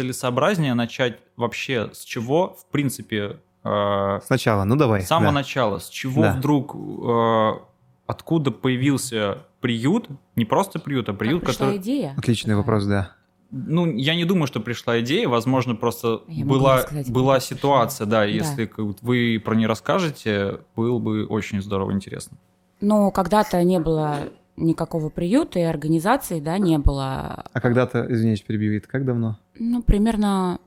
целесообразнее начать вообще с чего, в принципе... Э, Сначала, ну давай. С самого да. начала. С чего да. вдруг, э, откуда появился приют, не просто приют, а приют, как который... идея? Отличный вопрос, да. Ну, я не думаю, что пришла идея, возможно, просто я была, была ситуация, да, если да. вы про нее расскажете, было бы очень здорово, интересно. Ну, когда-то не было никакого приюта и организации, да, не было. А когда-то, извините, перебивит, как давно? Ну, примерно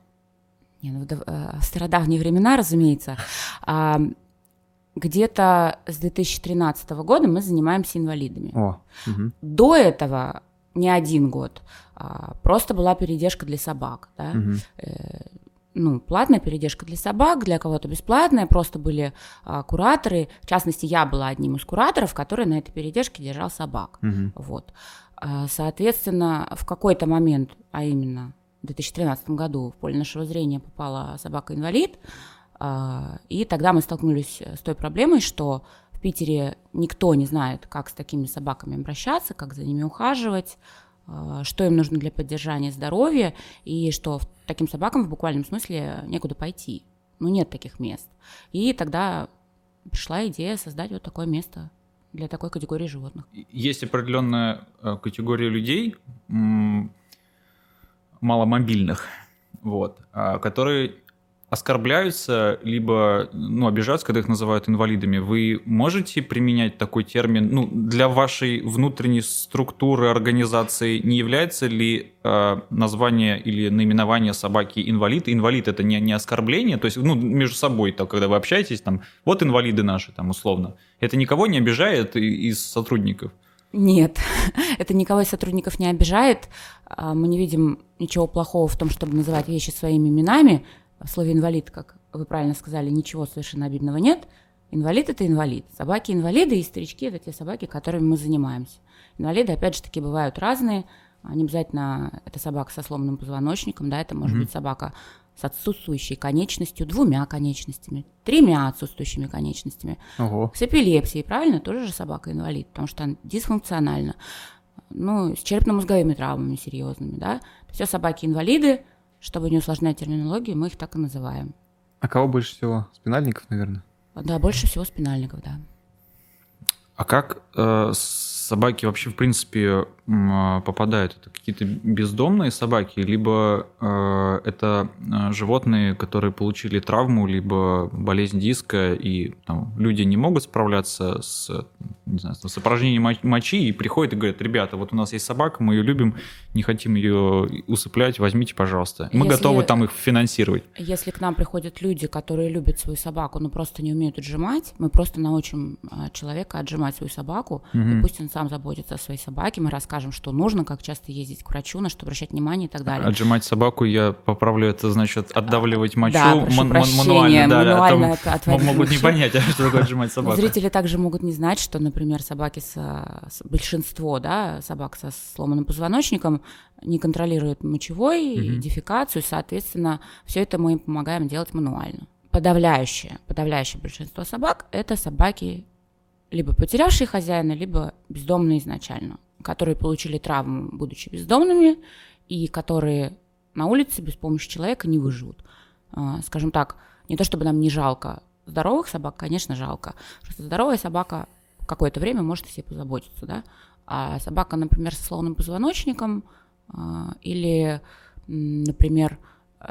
не, ну, в стародавние времена, разумеется. А, где-то с 2013 года мы занимаемся инвалидами. О, угу. До этого не один год. А, просто была передержка для собак. Да? Угу ну, платная передержка для собак, для кого-то бесплатная, просто были а, кураторы, в частности, я была одним из кураторов, который на этой передержке держал собак, угу. вот. А, соответственно, в какой-то момент, а именно в 2013 году в поле нашего зрения попала собака-инвалид, а, и тогда мы столкнулись с той проблемой, что в Питере никто не знает, как с такими собаками обращаться, как за ними ухаживать, что им нужно для поддержания здоровья, и что таким собакам в буквальном смысле некуда пойти. Ну, нет таких мест. И тогда пришла идея создать вот такое место для такой категории животных. Есть определенная э, категория людей, маломобильных, вот, а, которые оскорбляются, либо ну, обижаются, когда их называют инвалидами, вы можете применять такой термин ну, для вашей внутренней структуры организации? Не является ли э, название или наименование собаки инвалид? Инвалид это не, не оскорбление, то есть ну, между собой, то, когда вы общаетесь, там, вот инвалиды наши, там, условно. Это никого не обижает из сотрудников? Нет, это никого из сотрудников не обижает. А, мы не видим ничего плохого в том, чтобы называть вещи своими именами в слове инвалид, как вы правильно сказали, ничего совершенно обидного нет. Инвалид – это инвалид. Собаки-инвалиды и старички – это те собаки, которыми мы занимаемся. Инвалиды, опять же таки, бывают разные. Не обязательно это собака со сломанным позвоночником, да, это может mm-hmm. быть собака с отсутствующей конечностью, двумя конечностями, тремя отсутствующими конечностями. Ого. С эпилепсией, правильно, тоже же собака-инвалид, потому что она дисфункциональна. Ну, с черепно-мозговыми травмами серьезными, да. Все собаки-инвалиды, чтобы не усложнять терминологию, мы их так и называем. А кого больше всего? Спинальников, наверное? Да, больше всего спинальников, да. А как э, собаки вообще, в принципе, попадают? Это какие-то бездомные собаки, либо э, это э, животные, которые получили травму, либо болезнь диска, и там, люди не могут справляться с, не знаю, с упражнением мочи, и приходят и говорят, ребята, вот у нас есть собака, мы ее любим, не хотим ее усыплять, возьмите, пожалуйста. Мы если, готовы там их финансировать. Если к нам приходят люди, которые любят свою собаку, но просто не умеют отжимать, мы просто научим а, человека отжимать свою собаку, угу. и пусть он сам заботится о своей собаке, мы расскажем, что нужно, как часто ездить к врачу, на что обращать внимание и так далее. Отжимать собаку, я поправлю, это значит отдавливать мочу да, ман- мануально. Да, мануально да, а это могут не понять, а что такое отжимать собаку. Зрители также могут не знать, что, например, собаки со, большинство да, собак со сломанным позвоночником не контролируют мочевой, угу. дефекацию, соответственно, все это мы им помогаем делать мануально. Подавляющее, подавляющее большинство собак – это собаки либо потерявшие хозяина, либо бездомные изначально, которые получили травму, будучи бездомными, и которые на улице без помощи человека не выживут. А, скажем так, не то чтобы нам не жалко здоровых собак, конечно, жалко. Просто здоровая собака какое-то время может о себе позаботиться, да. А собака, например, со сломанным позвоночником а, или, например,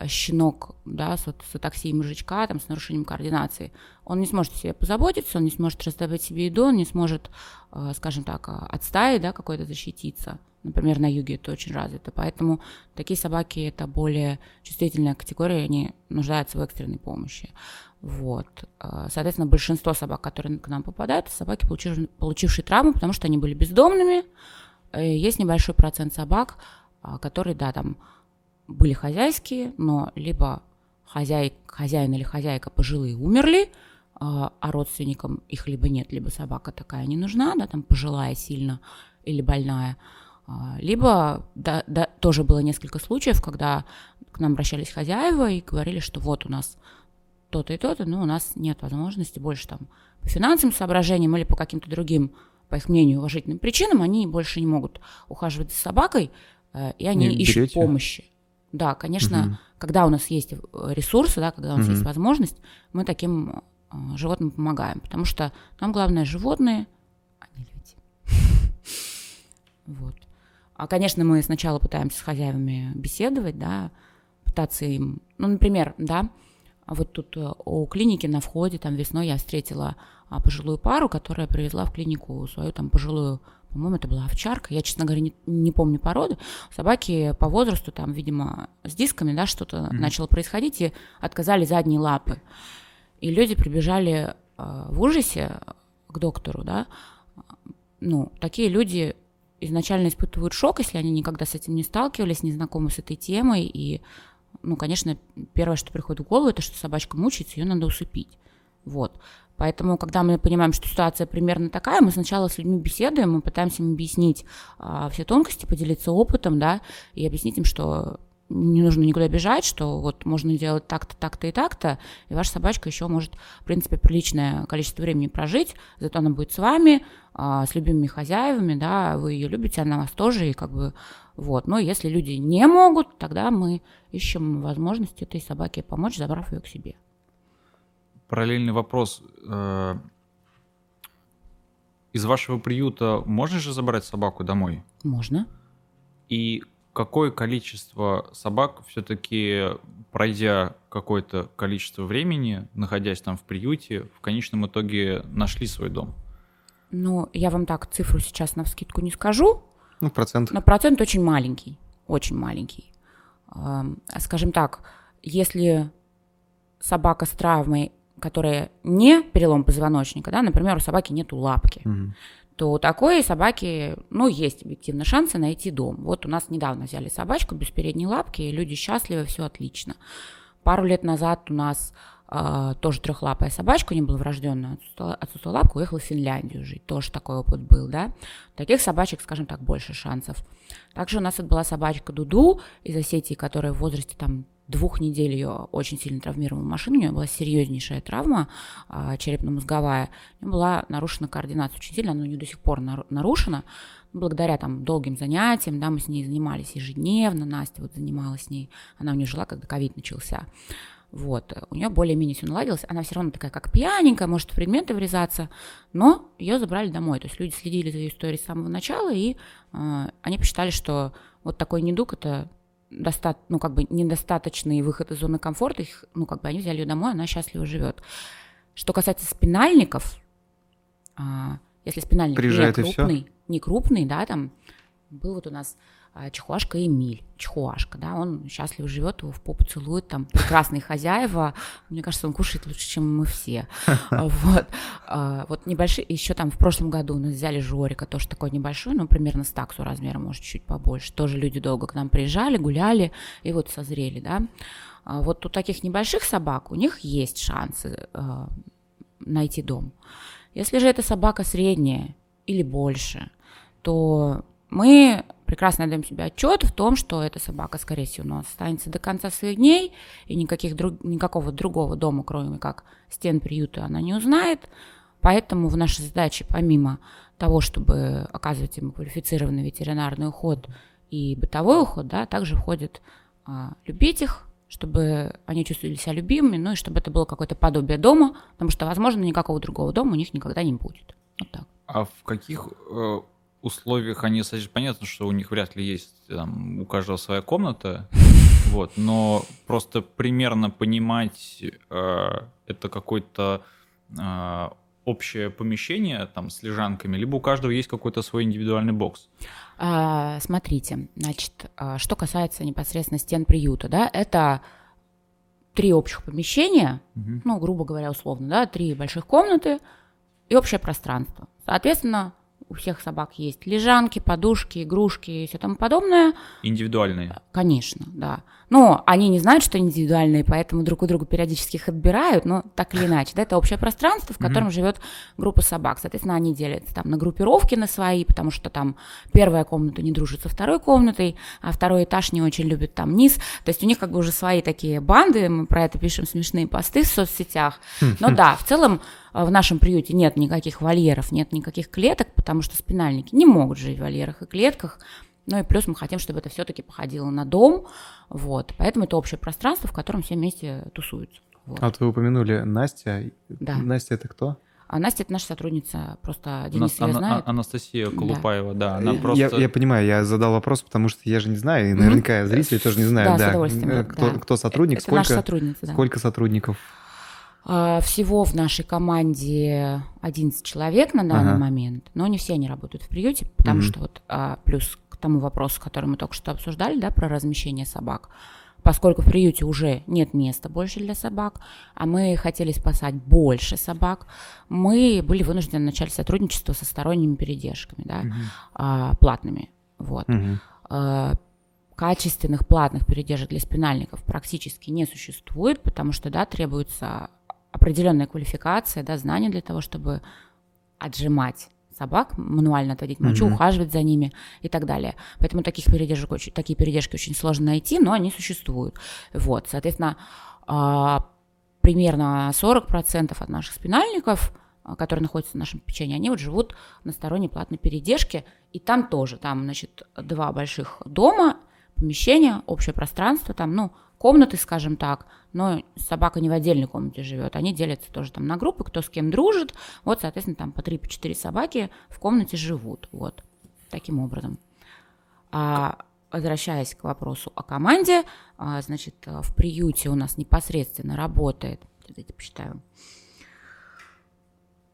щенок, да, с, с атаксией мозжечка, там, с нарушением координации, он не сможет себе позаботиться, он не сможет раздавать себе еду, он не сможет, э, скажем так, э, от да, какой-то защититься. Например, на юге это очень развито. Поэтому такие собаки – это более чувствительная категория, они нуждаются в экстренной помощи. Вот. Соответственно, большинство собак, которые к нам попадают, собаки, получившие, получившие травму, потому что они были бездомными. Есть небольшой процент собак, которые, да, там, были хозяйские, но либо хозяй, хозяин или хозяйка пожилые умерли, а, а родственникам их либо нет, либо собака такая не нужна, да, там пожилая сильно или больная, а, либо да, да, тоже было несколько случаев, когда к нам обращались хозяева и говорили, что вот у нас то-то и то-то, но у нас нет возможности больше там по финансовым соображениям или по каким-то другим, по их мнению, уважительным причинам, они больше не могут ухаживать за собакой, э, и они не ищут берете? помощи Да, конечно, Мгм. когда у нас есть э, ресурсы, да, когда у нас Мгм. есть возможность, мы таким э, животным помогаем, потому что нам главное животные, а не люди. Вот. А, конечно, мы сначала пытаемся с хозяевами беседовать, да, пытаться им, ну, например, да, вот тут э, у клиники на входе, там весной я встретила а, пожилую пару, которая привезла в клинику свою там пожилую, по-моему, это была овчарка, я, честно говоря, не, не помню породы. Собаки по возрасту там, видимо, с дисками, да, что-то Мгм. начало происходить, и отказали задние лапы. И люди прибежали э, в ужасе к доктору, да. Ну, такие люди изначально испытывают шок, если они никогда с этим не сталкивались, не знакомы с этой темой, и ну, конечно, первое, что приходит в голову, это что собачка мучается, ее надо усыпить. Вот. Поэтому, когда мы понимаем, что ситуация примерно такая, мы сначала с людьми беседуем, мы пытаемся им объяснить а, все тонкости, поделиться опытом, да, и объяснить им, что не нужно никуда бежать, что вот можно делать так-то, так-то и так-то, и ваша собачка еще может, в принципе, приличное количество времени прожить, зато она будет с вами, а, с любимыми хозяевами, да, вы ее любите, она вас тоже, и как бы вот. Но если люди не могут, тогда мы ищем возможность этой собаке помочь, забрав ее к себе. Параллельный вопрос. э, Из вашего приюта можно же забрать собаку домой? Можно. И какое количество собак все-таки, пройдя какое-то количество времени, находясь там в приюте, в конечном итоге нашли свой дом? Ну, я вам так цифру сейчас на вскидку не скажу, Ну, в процентах. но процент очень маленький, очень маленький. Ам, Скажем так, если собака с травмой, которая не перелом позвоночника, да, например, у собаки нету лапки, Мгм. то у такой собаки, ну, есть объективно шансы найти дом. Вот у нас недавно взяли собачку без передней лапки, и люди счастливы, все отлично. Пару лет назад у нас а, тоже трехлапая собачка, у нее была врожденная отсутствовала, отсутствовала лапка, уехала в Финляндию жить. Тоже такой опыт был, да. Таких собачек, скажем так, больше шансов. Также у нас вот была собачка Дуду из Осетии, которая в возрасте там двух недель ее очень сильно травмировала машину, у нее была серьезнейшая травма а, черепно-мозговая, у нее была нарушена координация очень сильно, она у нее до сих пор нару- нарушена, благодаря там долгим занятиям, да, мы с ней занимались ежедневно, Настя вот занималась с ней, она у нее жила, когда ковид начался. Вот, у нее более-менее все наладилось, она все равно такая, как пьяненькая, может в предметы врезаться, но ее забрали домой, то есть люди следили за ее историей с самого начала, и э, они посчитали, что вот такой недуг это доста- ну, как бы недостаточный выход из зоны комфорта, их, ну, как бы они взяли ее домой, она счастливо живет. Что касается спинальников, а, если спинальник Приезжает не крупный, не крупный, да, там был вот у нас а, чихуашка Эмиль, чихуашка, да, он счастливо живет, его в попу целует, там прекрасные хозяева, мне кажется, он кушает лучше, чем мы все. Вот, А, вот небольшие, еще там в прошлом году у нас взяли Жорика, тоже такой небольшой, ну, примерно с таксу размером, может, чуть побольше, тоже люди долго к нам приезжали, гуляли, и вот созрели, да. А Вот у таких небольших собак, у них есть шансы найти дом. Если же это собака средняя или больше, то мы прекрасно даем себе отчет в том, что эта собака, скорее всего, у нас останется до конца своих дней, и никаких друг, никакого другого дома, кроме как стен приюта, она не узнает. Поэтому в нашей задаче, помимо того, чтобы оказывать им квалифицированный ветеринарный уход и бытовой уход, да, также входит а, любить их, чтобы они чувствовали себя любимыми, ну и чтобы это было какое-то подобие дома, потому что, возможно, никакого другого дома у них никогда не будет. Вот так. А в каких э, условиях они садятся? Понятно, что у них вряд ли есть там, у каждого своя комната, вот, но просто примерно понимать, э, это какое-то э, общее помещение там с лежанками, либо у каждого есть какой-то свой индивидуальный бокс. А, смотрите, значит, а, что касается непосредственно стен приюта, да, это три общих помещения, Мгм. ну, грубо говоря, условно, да, три больших комнаты и общее пространство. Соответственно, у всех собак есть лежанки, подушки, игрушки и все тому подобное. Индивидуальные. Конечно, да. Но они не знают, что индивидуальные, поэтому друг у друга периодически их отбирают, но так или иначе. Да, это общее пространство, в котором живет группа собак. Соответственно, они делятся там на группировки на свои, потому что там первая комната не дружит со второй комнатой, а второй этаж не очень любит там низ. То есть у них как бы уже свои такие банды, мы про это пишем смешные посты в соцсетях. Но да, в целом э, в нашем приюте нет никаких вольеров, нет никаких клеток, потому что спинальники не могут жить в вольерах и клетках. Ну и плюс мы хотим, чтобы это все-таки походило на дом, вот. Поэтому это общее пространство, в котором все вместе тусуются. Вот. А вот вы упомянули Настя. Да. Настя это кто? А Настя это наша сотрудница, просто Денис Ана- ее знает. Анастасия Колупаева, да, она Я- просто... я, я понимаю, я задал вопрос, потому что я же не знаю, и наверняка зрители тоже не знают, Да, с да, удовольствием, э, да, кто, да. кто сотрудник, это наша сколько, сотрудница, да. сколько сотрудников. А, Всего в нашей команде 11 человек на данный Ага. момент, но не все они работают в приюте, потому Мгм. что вот а, плюс к тому вопросу, который мы только что обсуждали, да, про размещение собак, поскольку в приюте уже нет места больше для собак, а мы хотели спасать больше собак, мы были вынуждены начать сотрудничество со сторонними передержками, да, а, платными, вот. Э, качественных платных передержек для спинальников практически не существует, потому что, да, требуется определенная квалификация, да, знания для того, чтобы отжимать собак, мануально отводить мочу, Мгм. ухаживать за ними и так далее. Поэтому таких передержек очень, такие передержки очень сложно найти, но они существуют. Вот, соответственно, а, примерно 40% от наших спинальников, а, которые находятся в нашем печенье, они вот живут на сторонней платной передержке, и там тоже, там, значит, два больших дома, помещения, общее пространство, там, ну, комнаты, скажем так, но собака не в отдельной комнате живет, они делятся тоже там на группы, кто с кем дружит, вот, соответственно, там по 3-4 собаки в комнате живут, вот, таким образом. А возвращаясь к вопросу о команде, а, значит, в приюте у нас непосредственно работает, давайте посчитаю,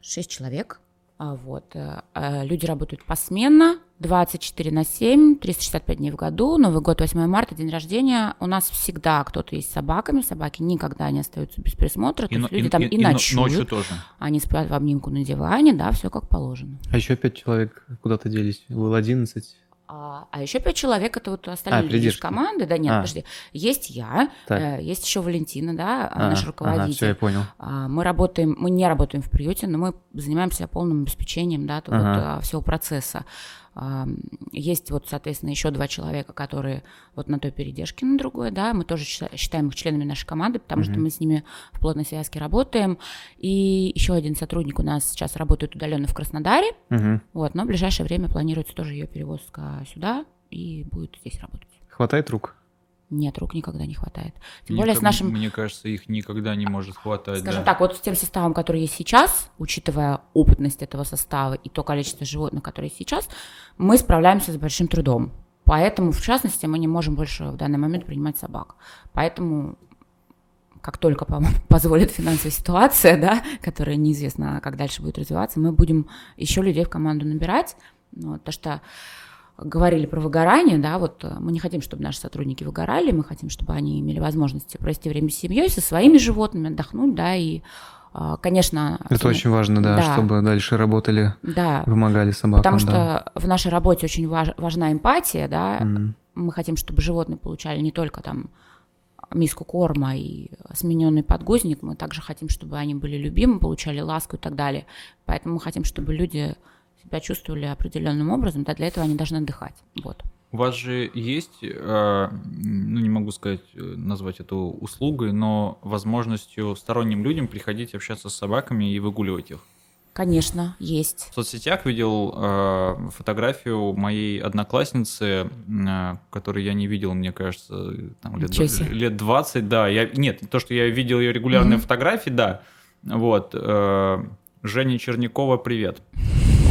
6 человек, а, вот, э, э, люди работают посменно, 24 на 7, 365 дней в году, Новый год, 8 марта, день рождения. У нас всегда кто-то есть с собаками, собаки никогда не остаются без присмотра, то И, есть но- люди и- там и- и, и но- ночуют, ночью тоже. они спят в обнимку на диване, да, все как положено. А еще пять человек куда-то делись. Было 11. А, а еще пять человек это вот остальные А, люди из команды. Да, нет, А. подожди. Есть я, Так. э, есть еще Валентина, да, А, наш Ага, руководитель. все, я понял. А, Мы работаем, мы не работаем в приюте, но мы занимаемся полным обеспечением да, то вот, Ага. а, всего процесса. А, Есть вот, соответственно, еще два человека, которые вот на той передержке, на другой, да, мы тоже считаем- их членами нашей команды, потому что Мгм. мы с ними в плотной связке работаем. И еще один сотрудник у нас сейчас работает удаленно в Краснодаре, Мгм. вот, но в ближайшее время планируется тоже ее перевозка сюда и будет здесь работать. Хватает рук? Нет, рук никогда не хватает. Тем Мне более с нашим Мне кажется, их никогда не может хватать. Скажем да. так, вот с тем составом, который есть сейчас, учитывая опытность этого состава и то количество животных, которые сейчас, мы справляемся с большим трудом. Поэтому, в частности, мы не можем больше в данный момент принимать собак. Поэтому, как только по- позволит финансовая ситуация, да, которая неизвестно, как дальше будет развиваться, мы будем еще людей в команду набирать. Ну, то, что говорили про выгорание, да, вот э, мы не хотим, чтобы наши сотрудники выгорали, мы хотим, чтобы они имели возможность провести время с семьей, со своими животными, отдохнуть, да, и, а, конечно... Это особенно- очень важно, да, Да. чтобы дальше работали, Да, помогали собакам. потому что да. в нашей работе очень важ- важна эмпатия, да, Мгм. мы хотим, чтобы животные получали не только там миску корма и смененный подгузник, мы также хотим, чтобы они были любимы, получали ласку и так далее. Поэтому мы хотим, чтобы люди себя чувствовали определенным образом, да, для этого они должны отдыхать. Вот. У вас же есть, э, ну не могу сказать, э, назвать это услугой, но возможностью сторонним людям приходить общаться с собаками и выгуливать их. Конечно, есть. В соцсетях видел э, фотографию моей одноклассницы, э, которую я не видел, мне кажется, там, лет, лет 20, да. Я, нет, то, что я видел ее регулярные Мгм. фотографии, да. Вот. э, Женя Чернякова, привет.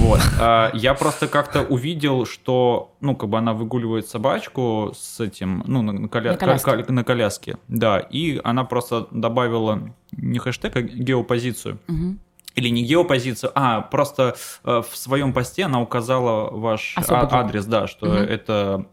Вот. А, Я просто как-то увидел, что, ну, как бы она выгуливает собачку с этим, ну, на, коля- На коляске. на коляске. Да, и она просто добавила не хэштег, а геопозицию Мгм. или не геопозицию, а просто э, в своем посте она указала ваш а- адрес, да, что Мгм. это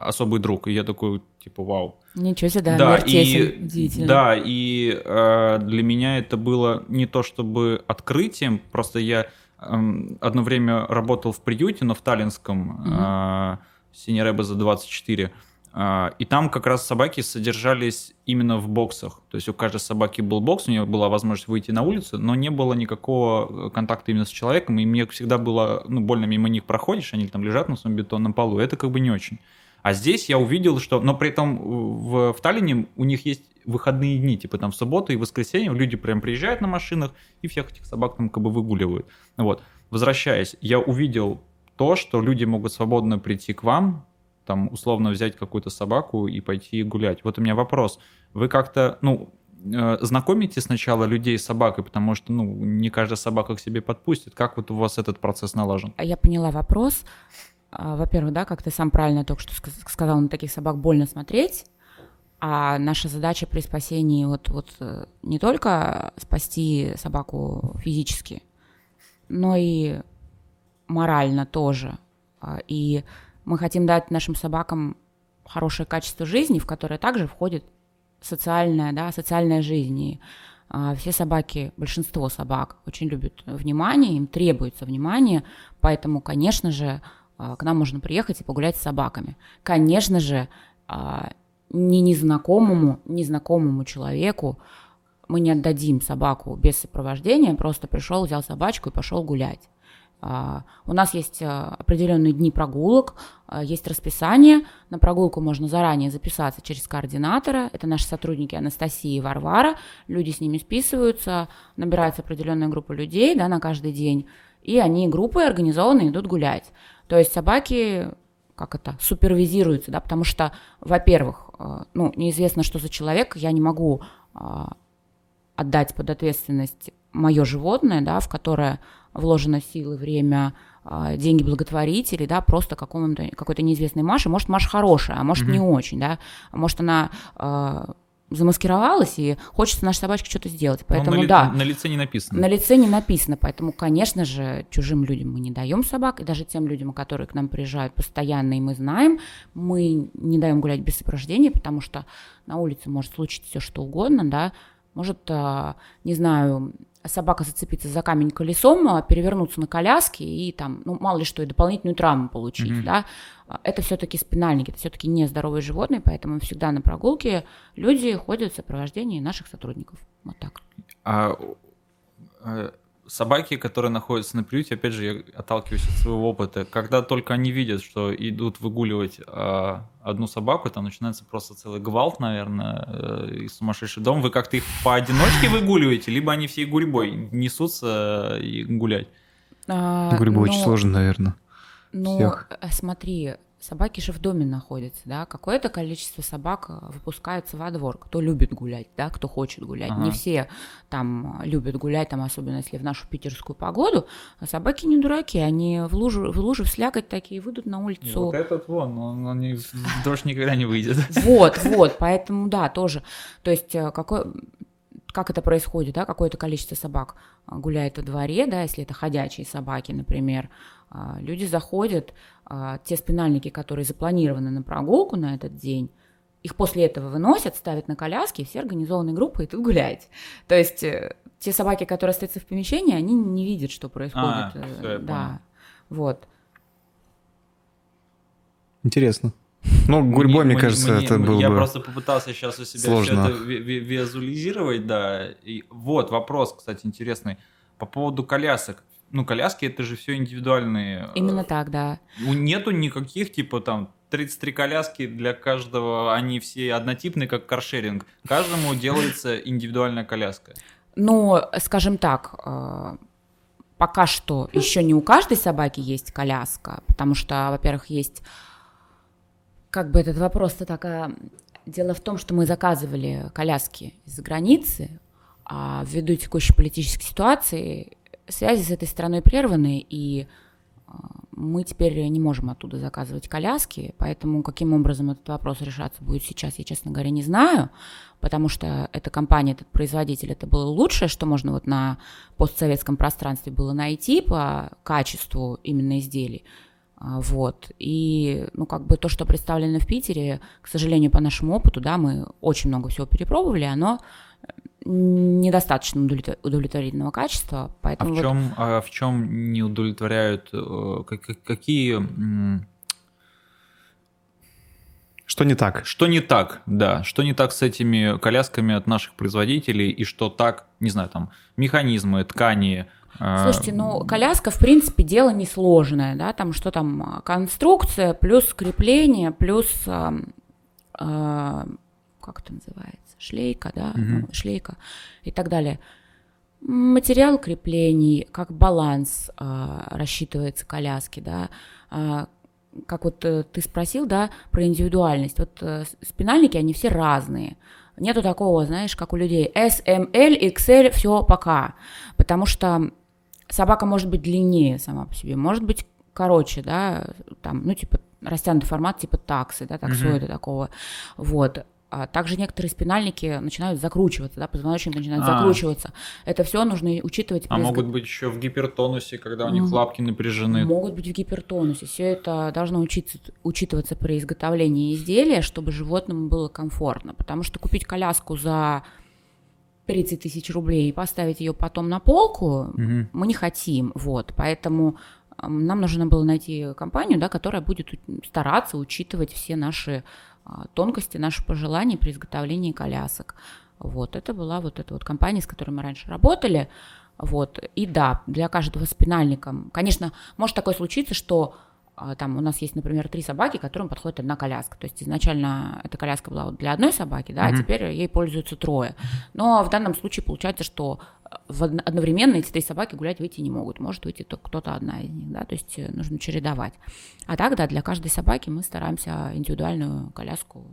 особый друг. И я такой, типа, вау. Ничего себе, да, Да, и, удивительно. да, и э, для меня это было не то чтобы открытием, просто я одно время работал в приюте, но в Таллинском, э, Синереба за 24, э, и там как раз собаки содержались именно в боксах. То есть у каждой собаки был бокс, у нее была возможность выйти на улицу, но не было никакого э, контакта именно с человеком, и мне всегда было, ну, больно мимо них проходишь, они там лежат на своем бетонном полу, это как бы не очень. А здесь я увидел, что... Но при этом в, в Таллине у них есть выходные дни, типа там в субботу и воскресенье люди прям приезжают на машинах и всех этих собак там как бы выгуливают. Вот. Возвращаясь, я увидел то, что люди могут свободно прийти к вам там условно взять какую-то собаку и пойти гулять. Вот у меня вопрос. Вы как-то, ну, э, знакомите сначала людей с собакой, потому что, ну, не каждая собака к себе подпустит. Как вот у вас этот процесс налажен? Я поняла вопрос. А, во-первых, да, как ты сам правильно только что сказал, на таких собак больно смотреть. А наша задача при спасении вот, вот э, не только спасти собаку физически, но и морально тоже. А, и мы хотим дать нашим собакам хорошее качество жизни, в которое также входит социальная, да, социальная жизнь. И а, все собаки, большинство собак очень любят внимание, им требуется внимание, поэтому, конечно же, к нам можно приехать и погулять с собаками. Конечно же, а, ни незнакомому, незнакомому человеку мы не отдадим собаку без сопровождения, просто пришел, взял собачку и пошел гулять. А, у нас есть а, определенные дни прогулок, а, есть расписание. На прогулку можно заранее записаться через координатора. Это наши сотрудники Анастасия и Варвара. Люди с ними списываются, набирается определенная группа людей да, на каждый день, и они группы организованно идут гулять. То есть собаки как это, супервизируются, да, потому что, во-первых, ну, неизвестно, что за человек, я не могу отдать под ответственность мое животное, да, в которое вложено силы, время, а, деньги благотворителей, да, просто какому-то, какой-то неизвестной Маше. Может, Маша хорошая, а может, mm-hmm. не очень, да. Может, она э, замаскировалась и хочется нашей собачке что-то сделать. Поэтому, на, ли, да. На лице не написано. На лице не написано. Поэтому, конечно же, чужим людям мы не даем собак. И даже тем людям, которые к нам приезжают постоянно, и мы знаем, мы не даем гулять без сопровождения, потому что на улице может случиться все что угодно, да. Может, э, не знаю, собака зацепиться за камень колесом, а, перевернуться на коляске и там, ну, мало ли что, и дополнительную травму получить, mm-hmm. да, а, это все-таки спинальники, это все-таки не здоровые животные, поэтому всегда на прогулке люди ходят в сопровождении наших сотрудников. Вот так. А, а собаки, которые находятся на приюте, опять же, я отталкиваюсь от своего опыта, когда только они видят, что идут выгуливать а, одну собаку, там начинается просто целый гвалт, наверное, э, и сумасшедший дом. Вы как-то их поодиночке выгуливаете, либо они все гурьбой несутся и гулять? А, гурьбой ну, очень сложно, наверное. Ну, всех. Э, смотри, собаки же в доме находятся, да, какое-то количество собак э, выпускаются во двор, кто любит гулять, да, кто хочет гулять. Ага. Не все там любят гулять, там, особенно если в нашу питерскую погоду. А собаки не дураки, они в лужу, в лужу слякоть такие выйдут на улицу. Вот этот вон, он, он не, дождь никогда не выйдет. Вот, вот, поэтому, да, тоже. То есть, э, какой, как это происходит, да, какое-то количество собак э, гуляет во дворе, да, если это ходячие собаки, например, а, люди заходят, те спинальники, которые запланированы на прогулку на этот день, их после этого выносят, ставят на коляски, и все организованные группы идут гулять. То есть э, те собаки, которые остаются в помещении, они не видят, что происходит. А, э, все, да, вот. Интересно. Ну, гурьбой, мне, мне кажется, мне, это было Я бы просто попытался сейчас у себя сложно. все это визуализировать, да. И вот вопрос, кстати, интересный. По поводу колясок ну, коляски это же все индивидуальные. Э, Именно так, да. Нету никаких, типа, там, 33 коляски для каждого, они все однотипные, как каршеринг. Каждому делается индивидуальная коляска. Ну, скажем так, э, пока что еще не у каждой собаки есть коляска, потому что, во-первых, есть как бы этот вопрос-то так... А, дело в том, что мы заказывали коляски из-за границы, а ввиду текущей политической ситуации связи с этой страной прерваны, и а, мы теперь не можем оттуда заказывать коляски, поэтому каким образом этот вопрос решаться будет сейчас, я, честно говоря, не знаю, потому что эта компания, этот производитель, это было лучшее, что можно вот на постсоветском пространстве было найти по качеству именно изделий. А, вот. И, ну, как бы то, что представлено в Питере, к сожалению, по нашему опыту, да, мы очень много всего перепробовали, оно недостаточно удовлетворительного качества. Поэтому а в чем, вот... а в чем не удовлетворяют, э, какие... Что не так? Что не так, да. Что не так с этими колясками от наших производителей, и что так, не знаю, там, механизмы, ткани, э, Слушайте, ну коляска, в принципе, дело несложное, да, там что там, конструкция, плюс крепление, плюс, э, э, как это называется? Шлейка, да, угу. шлейка и так далее. Материал креплений, как баланс а, рассчитывается коляски, да, а, как вот э, ты спросил, да, про индивидуальность. Вот э, спинальники, они все разные. Нету такого, знаешь, как у людей S, M, L, XL, все пока. Потому что собака может быть длиннее сама по себе, может быть короче, да, там, ну, типа, растянутый формат, типа таксы, да, таксоида mm-hmm. такого. Вот. А также некоторые спинальники начинают закручиваться, да, позвоночник начинает а. закручиваться. Это все нужно учитывать. А могут быть еще в гипертонусе, когда у них mm. лапки напряжены. Могут быть в гипертонусе. Все это должно учиться, учитываться при изготовлении изделия, чтобы животному было комфортно. Потому что купить коляску за 30 тысяч рублей и поставить ее потом на полку mm мы не хотим. Вот, поэтому нам нужно было найти компанию, да, которая будет стараться учитывать все наши тонкости, наши пожелания при изготовлении колясок. Вот, это была вот эта вот компания, с которой мы раньше работали. Вот, и да, для каждого спинальника, конечно, может такое случиться, что а, там у нас есть, например, три собаки, которым подходит одна коляска. То есть изначально эта коляска была для одной собаки, да, mm-hmm. а теперь ей пользуются трое. Но в данном случае получается, что в одновременно эти три собаки гулять выйти не могут. Может выйти только кто-то одна из них, да, то есть э, нужно чередовать. А так, да, для каждой собаки мы стараемся индивидуальную коляску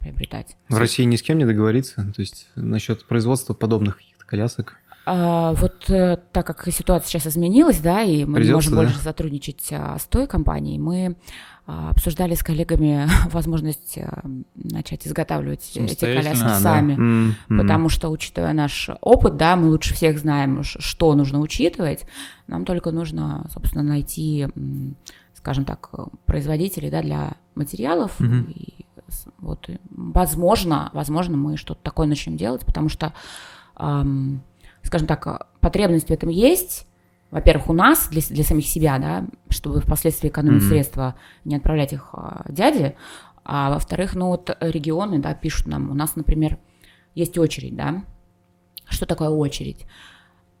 приобретать. В России ни с кем не договориться, то есть насчет производства подобных колясок? А, вот э, так как ситуация сейчас изменилась, да, и мы Придется, можем да? больше сотрудничать а, с той компанией, мы а, обсуждали с коллегами возможность а, начать изготавливать эти коляски а, сами, да. mm-hmm. потому что, учитывая наш опыт, да, мы лучше всех знаем, что нужно учитывать, нам только нужно, собственно, найти, скажем так, производителей, да, для материалов, и вот, возможно, возможно, мы что-то такое начнем делать, потому что эм, скажем так, потребность в этом есть. Во-первых, у нас, для, для самих себя, да, чтобы впоследствии экономить mm-hmm. средства, не отправлять их а, дяде. А во-вторых, ну вот регионы, да, пишут нам, у нас, например, есть очередь, да. Что такое очередь?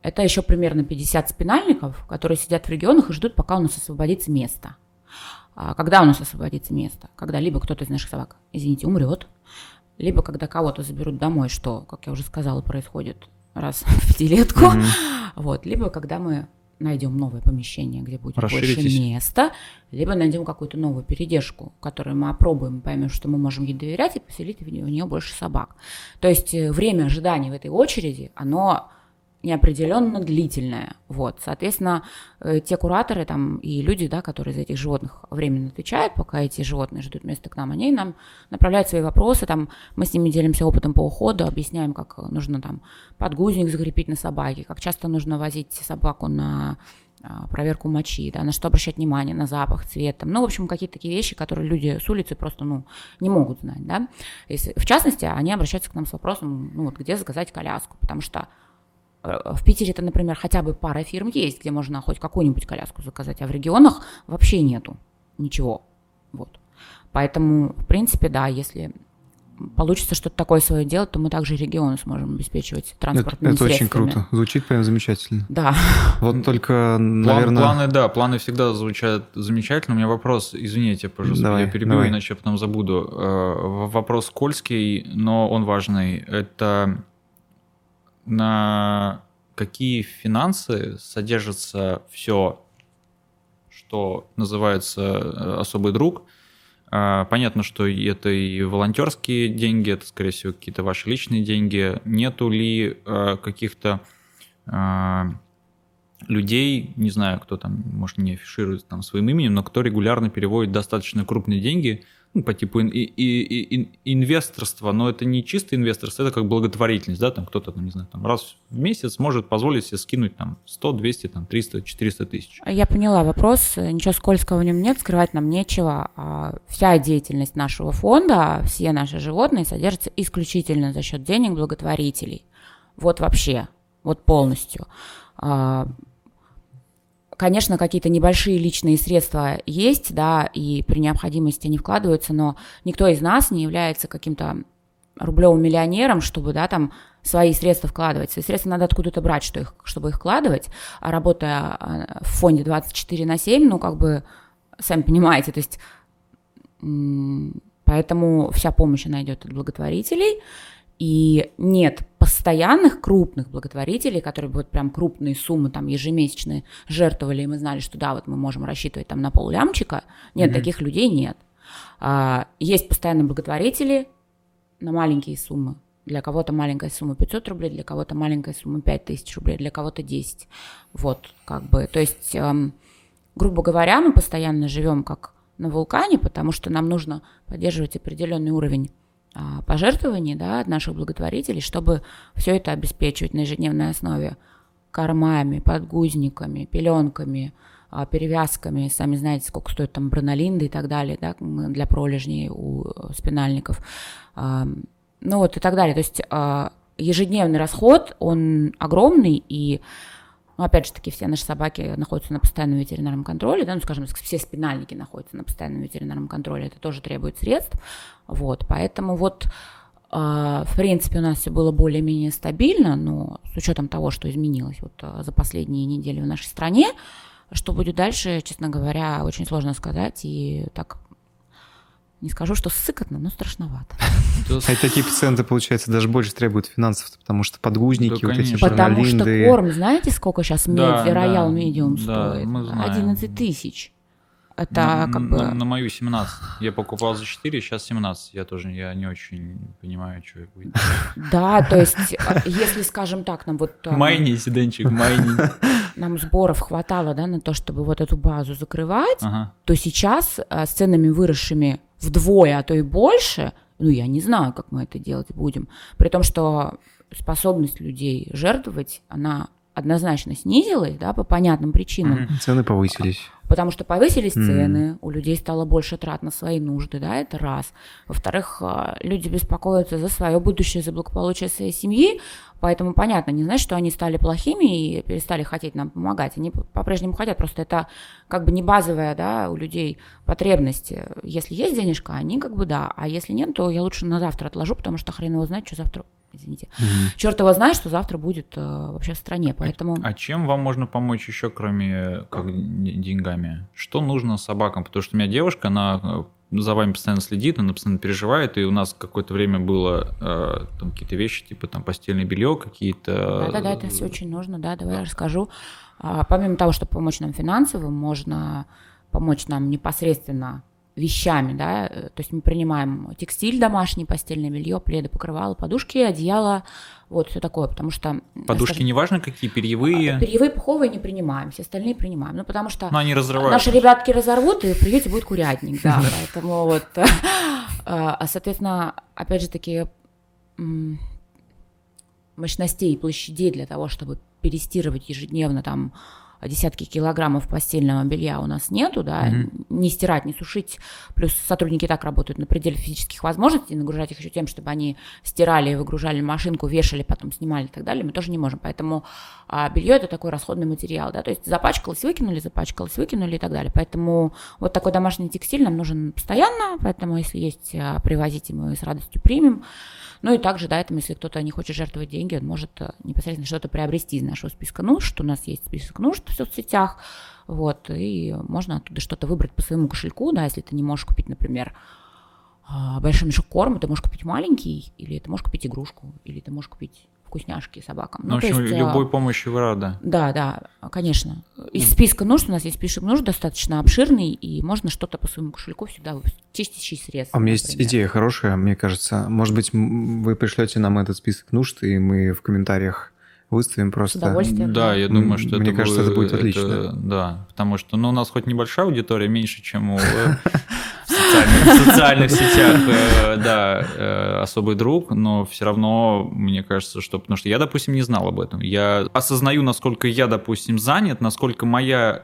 Это еще примерно 50 спинальников, которые сидят в регионах и ждут, пока у нас освободится место. А когда у нас освободится место? Когда либо кто-то из наших собак, извините, умрет, либо когда кого-то заберут домой, что, как я уже сказала, происходит раз в пятилетку. Mm-hmm. Вот, либо когда мы найдем новое помещение, где будет больше места, либо найдем какую-то новую передержку, которую мы опробуем, поймем, что мы можем ей доверять и поселить в нее больше собак. То есть э, время ожидания в этой очереди, оно неопределенно длительная. Вот, соответственно, э, те кураторы там и люди, да, которые за этих животных временно отвечают, пока эти животные ждут места к нам, они нам направляют свои вопросы, там мы с ними делимся опытом по уходу, объясняем, как нужно там подгузник закрепить на собаке, как часто нужно возить собаку на а, проверку мочи, да, на что обращать внимание, на запах, цвет, там, ну, в общем, какие-то такие вещи, которые люди с улицы просто, ну, не могут знать, да. Если, в частности, они обращаются к нам с вопросом, ну, вот, где заказать коляску, потому что в Питере-то, например, хотя бы пара фирм есть, где можно хоть какую-нибудь коляску заказать, а в регионах вообще нету ничего. Вот. Поэтому, в принципе, да, если получится что-то такое свое делать, то мы также регионы сможем обеспечивать транспортными это, это средствами. очень круто. Звучит прям замечательно. Да. Вот только, наверное... планы, да, планы всегда звучат замечательно. У меня вопрос, извините, пожалуйста, давай, я перебью, давай. иначе я потом забуду. Э, вопрос скользкий, но он важный. Это на какие финансы содержится все, что называется э, особый друг. А, понятно, что это и волонтерские деньги, это, скорее всего, какие-то ваши личные деньги. Нету ли э, каких-то а, людей, не знаю, кто там, может, не афиширует там своим именем, но кто регулярно переводит достаточно крупные деньги – ну, по типу и, и, и, инвесторства, но это не чисто инвесторство, это как благотворительность, да, там кто-то, не знаю, там раз в месяц может позволить себе скинуть там 100, 200, там 300, 400 тысяч. Я поняла вопрос, ничего скользкого в нем нет, скрывать нам нечего. А вся деятельность нашего фонда, все наши животные содержатся исключительно за счет денег благотворителей. Вот вообще, вот полностью. Конечно, какие-то небольшие личные средства есть, да, и при необходимости они вкладываются, но никто из нас не является каким-то рублевым миллионером, чтобы, да, там свои средства вкладывать. Свои средства надо откуда-то брать, что их, чтобы их вкладывать. А работая а, в фонде 24 на 7, ну, как бы, сами понимаете, то есть, поэтому вся помощь, она идет от благотворителей. И нет постоянных крупных благотворителей, которые бы вот прям крупные суммы там ежемесячные жертвовали, и мы знали, что да, вот мы можем рассчитывать там на пол лямчика. Нет, mm-hmm. таких людей нет. А, есть постоянные благотворители на маленькие суммы. Для кого-то маленькая сумма 500 рублей, для кого-то маленькая сумма 5000 рублей, для кого-то 10. Вот, как бы, то есть, эм, грубо говоря, мы постоянно живем как на вулкане, потому что нам нужно поддерживать определенный уровень пожертвований да, от наших благотворителей, чтобы все это обеспечивать на ежедневной основе кормами, подгузниками, пеленками, а, перевязками, сами знаете, сколько стоит там бронолинда и так далее, да, для пролежней у э, спинальников, ну вот и так далее. То есть а, ежедневный расход, он огромный, и ну, опять же таки, все наши собаки находятся на постоянном ветеринарном контроле, да, ну, скажем, все спинальники находятся на постоянном ветеринарном контроле, это тоже требует средств, вот, поэтому вот, э, в принципе, у нас все было более-менее стабильно, но с учетом того, что изменилось вот э, за последние недели в нашей стране, что будет дальше, честно говоря, очень сложно сказать, и так не скажу, что сыкотно, но страшновато. А такие пациенты, получается, даже больше требуют финансов, потому что подгузники, вот эти Потому что корм, знаете, сколько сейчас да, Роял Медиум стоит? Мы знаем. 11 тысяч. Это на, как бы... На, на мою 17. Я покупал за 4, сейчас 17. Я тоже я не очень понимаю, что это будет. Да, то есть, а, если, скажем так, нам вот... А, майни, Сиденчик, майни. Нам сборов хватало, да, на то, чтобы вот эту базу закрывать, ага. то сейчас а, с ценами выросшими вдвое, а то и больше, ну, я не знаю, как мы это делать будем. При том, что способность людей жертвовать, она однозначно снизилась, да, по понятным причинам. Цены повысились. Потому что повысились mm. цены, у людей стало больше трат на свои нужды, да, это раз. Во-вторых, а, люди беспокоятся за свое будущее, за благополучие своей семьи, поэтому понятно, не значит, что они стали плохими и перестали хотеть нам помогать. Они по-прежнему хотят, просто это как бы не базовая, да, у людей потребность. Если есть денежка, они как бы да, а если нет, то я лучше на завтра отложу, потому что хрен его знает, что завтра извините. Угу. Черт его знает, что завтра будет э, вообще в стране, поэтому... А, а чем вам можно помочь еще, кроме как деньгами? Что нужно собакам? Потому что у меня девушка, она э, за вами постоянно следит, она постоянно переживает, и у нас какое-то время было э, там какие-то вещи, типа там постельное белье, какие-то... Да-да-да, это все очень нужно, да, давай я расскажу. А, помимо того, чтобы помочь нам финансово, можно помочь нам непосредственно вещами, да, э, то есть мы принимаем текстиль домашний, постельное белье, пледы, покрывало, подушки, одеяло, вот все такое, потому что... Подушки скажем, неважно какие, перьевые? Перьевые, пуховые не принимаем, все остальные принимаем, ну потому что... Но они разрывают. Наши ребятки разорвут, и в приюте будет курятник, да, поэтому вот... А, соответственно, опять же таки, мощностей и площадей для того, чтобы перестирывать ежедневно там десятки килограммов постельного белья у нас нету, да, mm-hmm. не стирать, не сушить. Плюс сотрудники так работают на пределе физических возможностей, нагружать их еще тем, чтобы они стирали, выгружали машинку, вешали, потом снимали и так далее, мы тоже не можем. Поэтому а, белье это такой расходный материал, да, то есть запачкалось, выкинули, запачкалось, выкинули и так далее. Поэтому вот такой домашний текстиль нам нужен постоянно, поэтому если есть, а, привозите, мы с радостью примем. Ну и также, да, этом, если кто-то не хочет жертвовать деньги, он может э, непосредственно что-то приобрести из нашего списка нужд. У нас есть список нужд в соцсетях, вот, и можно оттуда что-то выбрать по своему кошельку, да, если ты не можешь купить, например, а, большой мешок корма, ты можешь купить маленький, или ты можешь купить игрушку, или ты можешь купить вкусняшки собакам. Ну, ну в общем, есть, любой а, помощи вы рада. Да, да, конечно. Из списка нужд у нас есть список нужд достаточно обширный, и можно что-то по своему кошельку всегда чистящие средства. А у меня есть идея хорошая, мне кажется. Может быть, вы пришлете нам этот список нужд, и мы в комментариях выставим просто. С удовольствием. Да, я думаю, что Мне это кажется, будет, это будет отлично. Это, да, потому что ну, у нас хоть небольшая аудитория, меньше, чем у э, в социальных сетях, э, да, э, особый друг, но все равно мне кажется, что... Потому что я, допустим, не знал об этом. Я осознаю, насколько я, допустим, занят, насколько моя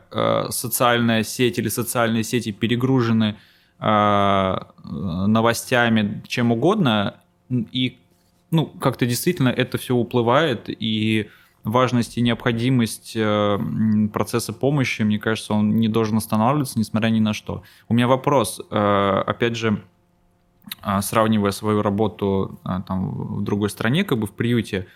социальная сеть или социальные сети перегружены новостями, чем угодно, и ну, как-то действительно это все уплывает, и важность и необходимость э, процесса помощи, мне кажется, он не должен останавливаться, несмотря ни на что. У меня вопрос, э, опять же, э, сравнивая свою работу там, в другой стране, как бы в приюте,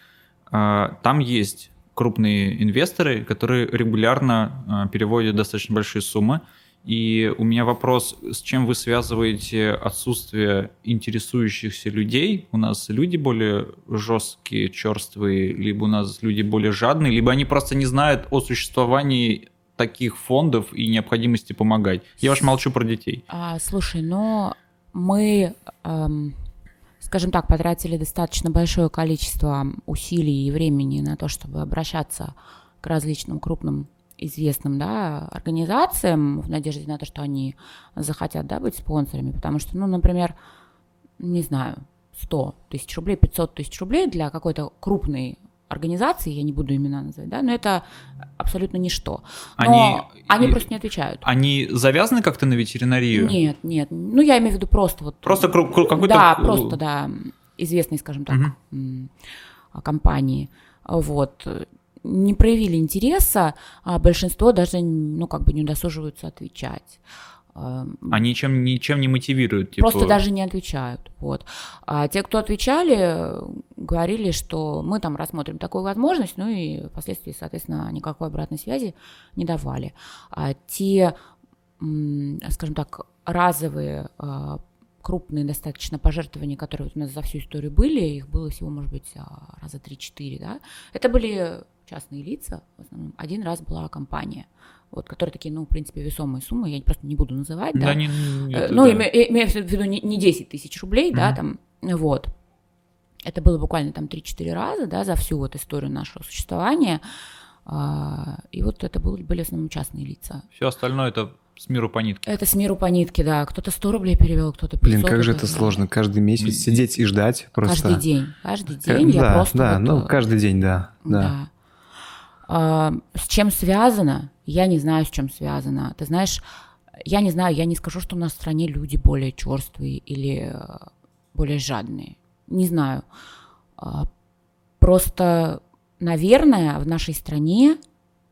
там есть крупные инвесторы, которые регулярно переводят достаточно большие суммы, И у меня вопрос, с чем вы связываете отсутствие интересующихся людей? У нас люди более жесткие, черствые, либо у нас люди более жадные, либо они просто не знают о существовании таких фондов и необходимости помогать. Я уж молчу про детей. А, слушай, но мы, эм, скажем так, потратили достаточно большое количество усилий и времени на то, чтобы обращаться к различным крупным известным да, организациям в надежде на то, что они захотят да, быть спонсорами, потому что, ну, например, не знаю, 100 тысяч рублей, 500 тысяч рублей для какой-то крупной организации, я не буду имена называть, да, но это абсолютно ничто. Но они, они просто не отвечают. Они завязаны как-то на ветеринарию? Нет, нет. Ну, я имею в виду просто вот... Просто какой-то... Да, просто, да, известные, скажем так, угу. компании. Вот. Не проявили интереса, а большинство даже, ну, как бы не удосуживаются отвечать. А ничем, ничем не мотивируют? Типа... Просто даже не отвечают. Вот. А те, кто отвечали, говорили, что мы там рассмотрим такую возможность, ну и впоследствии, соответственно, никакой обратной связи не давали. А те, скажем так, разовые а, крупные достаточно пожертвования, которые у нас за всю историю были, их было всего, может быть, а, раза 3-4, да, это были частные лица, в основном. Один раз была компания вот, которые такие, ну, в принципе, весомые суммы, я просто не буду называть, да. да не, не, э, ну, да. имею в виду не, не 10 тысяч рублей, mm-hmm. да, там, вот. Это было буквально там 3-4 раза, да, за всю вот историю нашего существования. А, и вот это были, были в основном частные лица. Все остальное это с миру по нитке. Это с миру по нитке, да. Кто-то 100 рублей перевел, кто-то 500. Блин, как же это да. сложно, каждый месяц сидеть и ждать просто. Каждый день, каждый день да, я просто... Да, вот, ну, каждый день, да. да. да. А, с чем связано? Я не знаю, с чем связано. Ты знаешь, я не знаю, я не скажу, что у нас в стране люди более черствые или э, более жадные. Не знаю. А, просто, наверное, в нашей стране,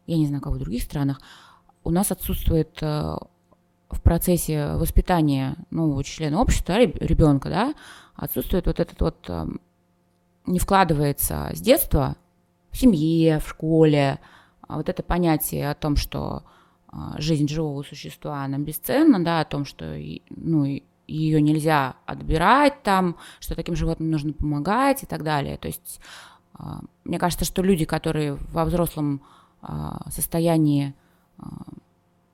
я не знаю, как в других странах, у нас отсутствует в процессе воспитания нового члена общества, ребенка, да, отсутствует вот этот вот, не вкладывается с детства в семье, в школе. А вот это понятие о том, что а, жизнь живого существа, она бесценна, да, о том, что ну, ее нельзя отбирать там, что таким животным нужно помогать и так далее. То есть а, мне кажется, что люди, которые во взрослом состоянии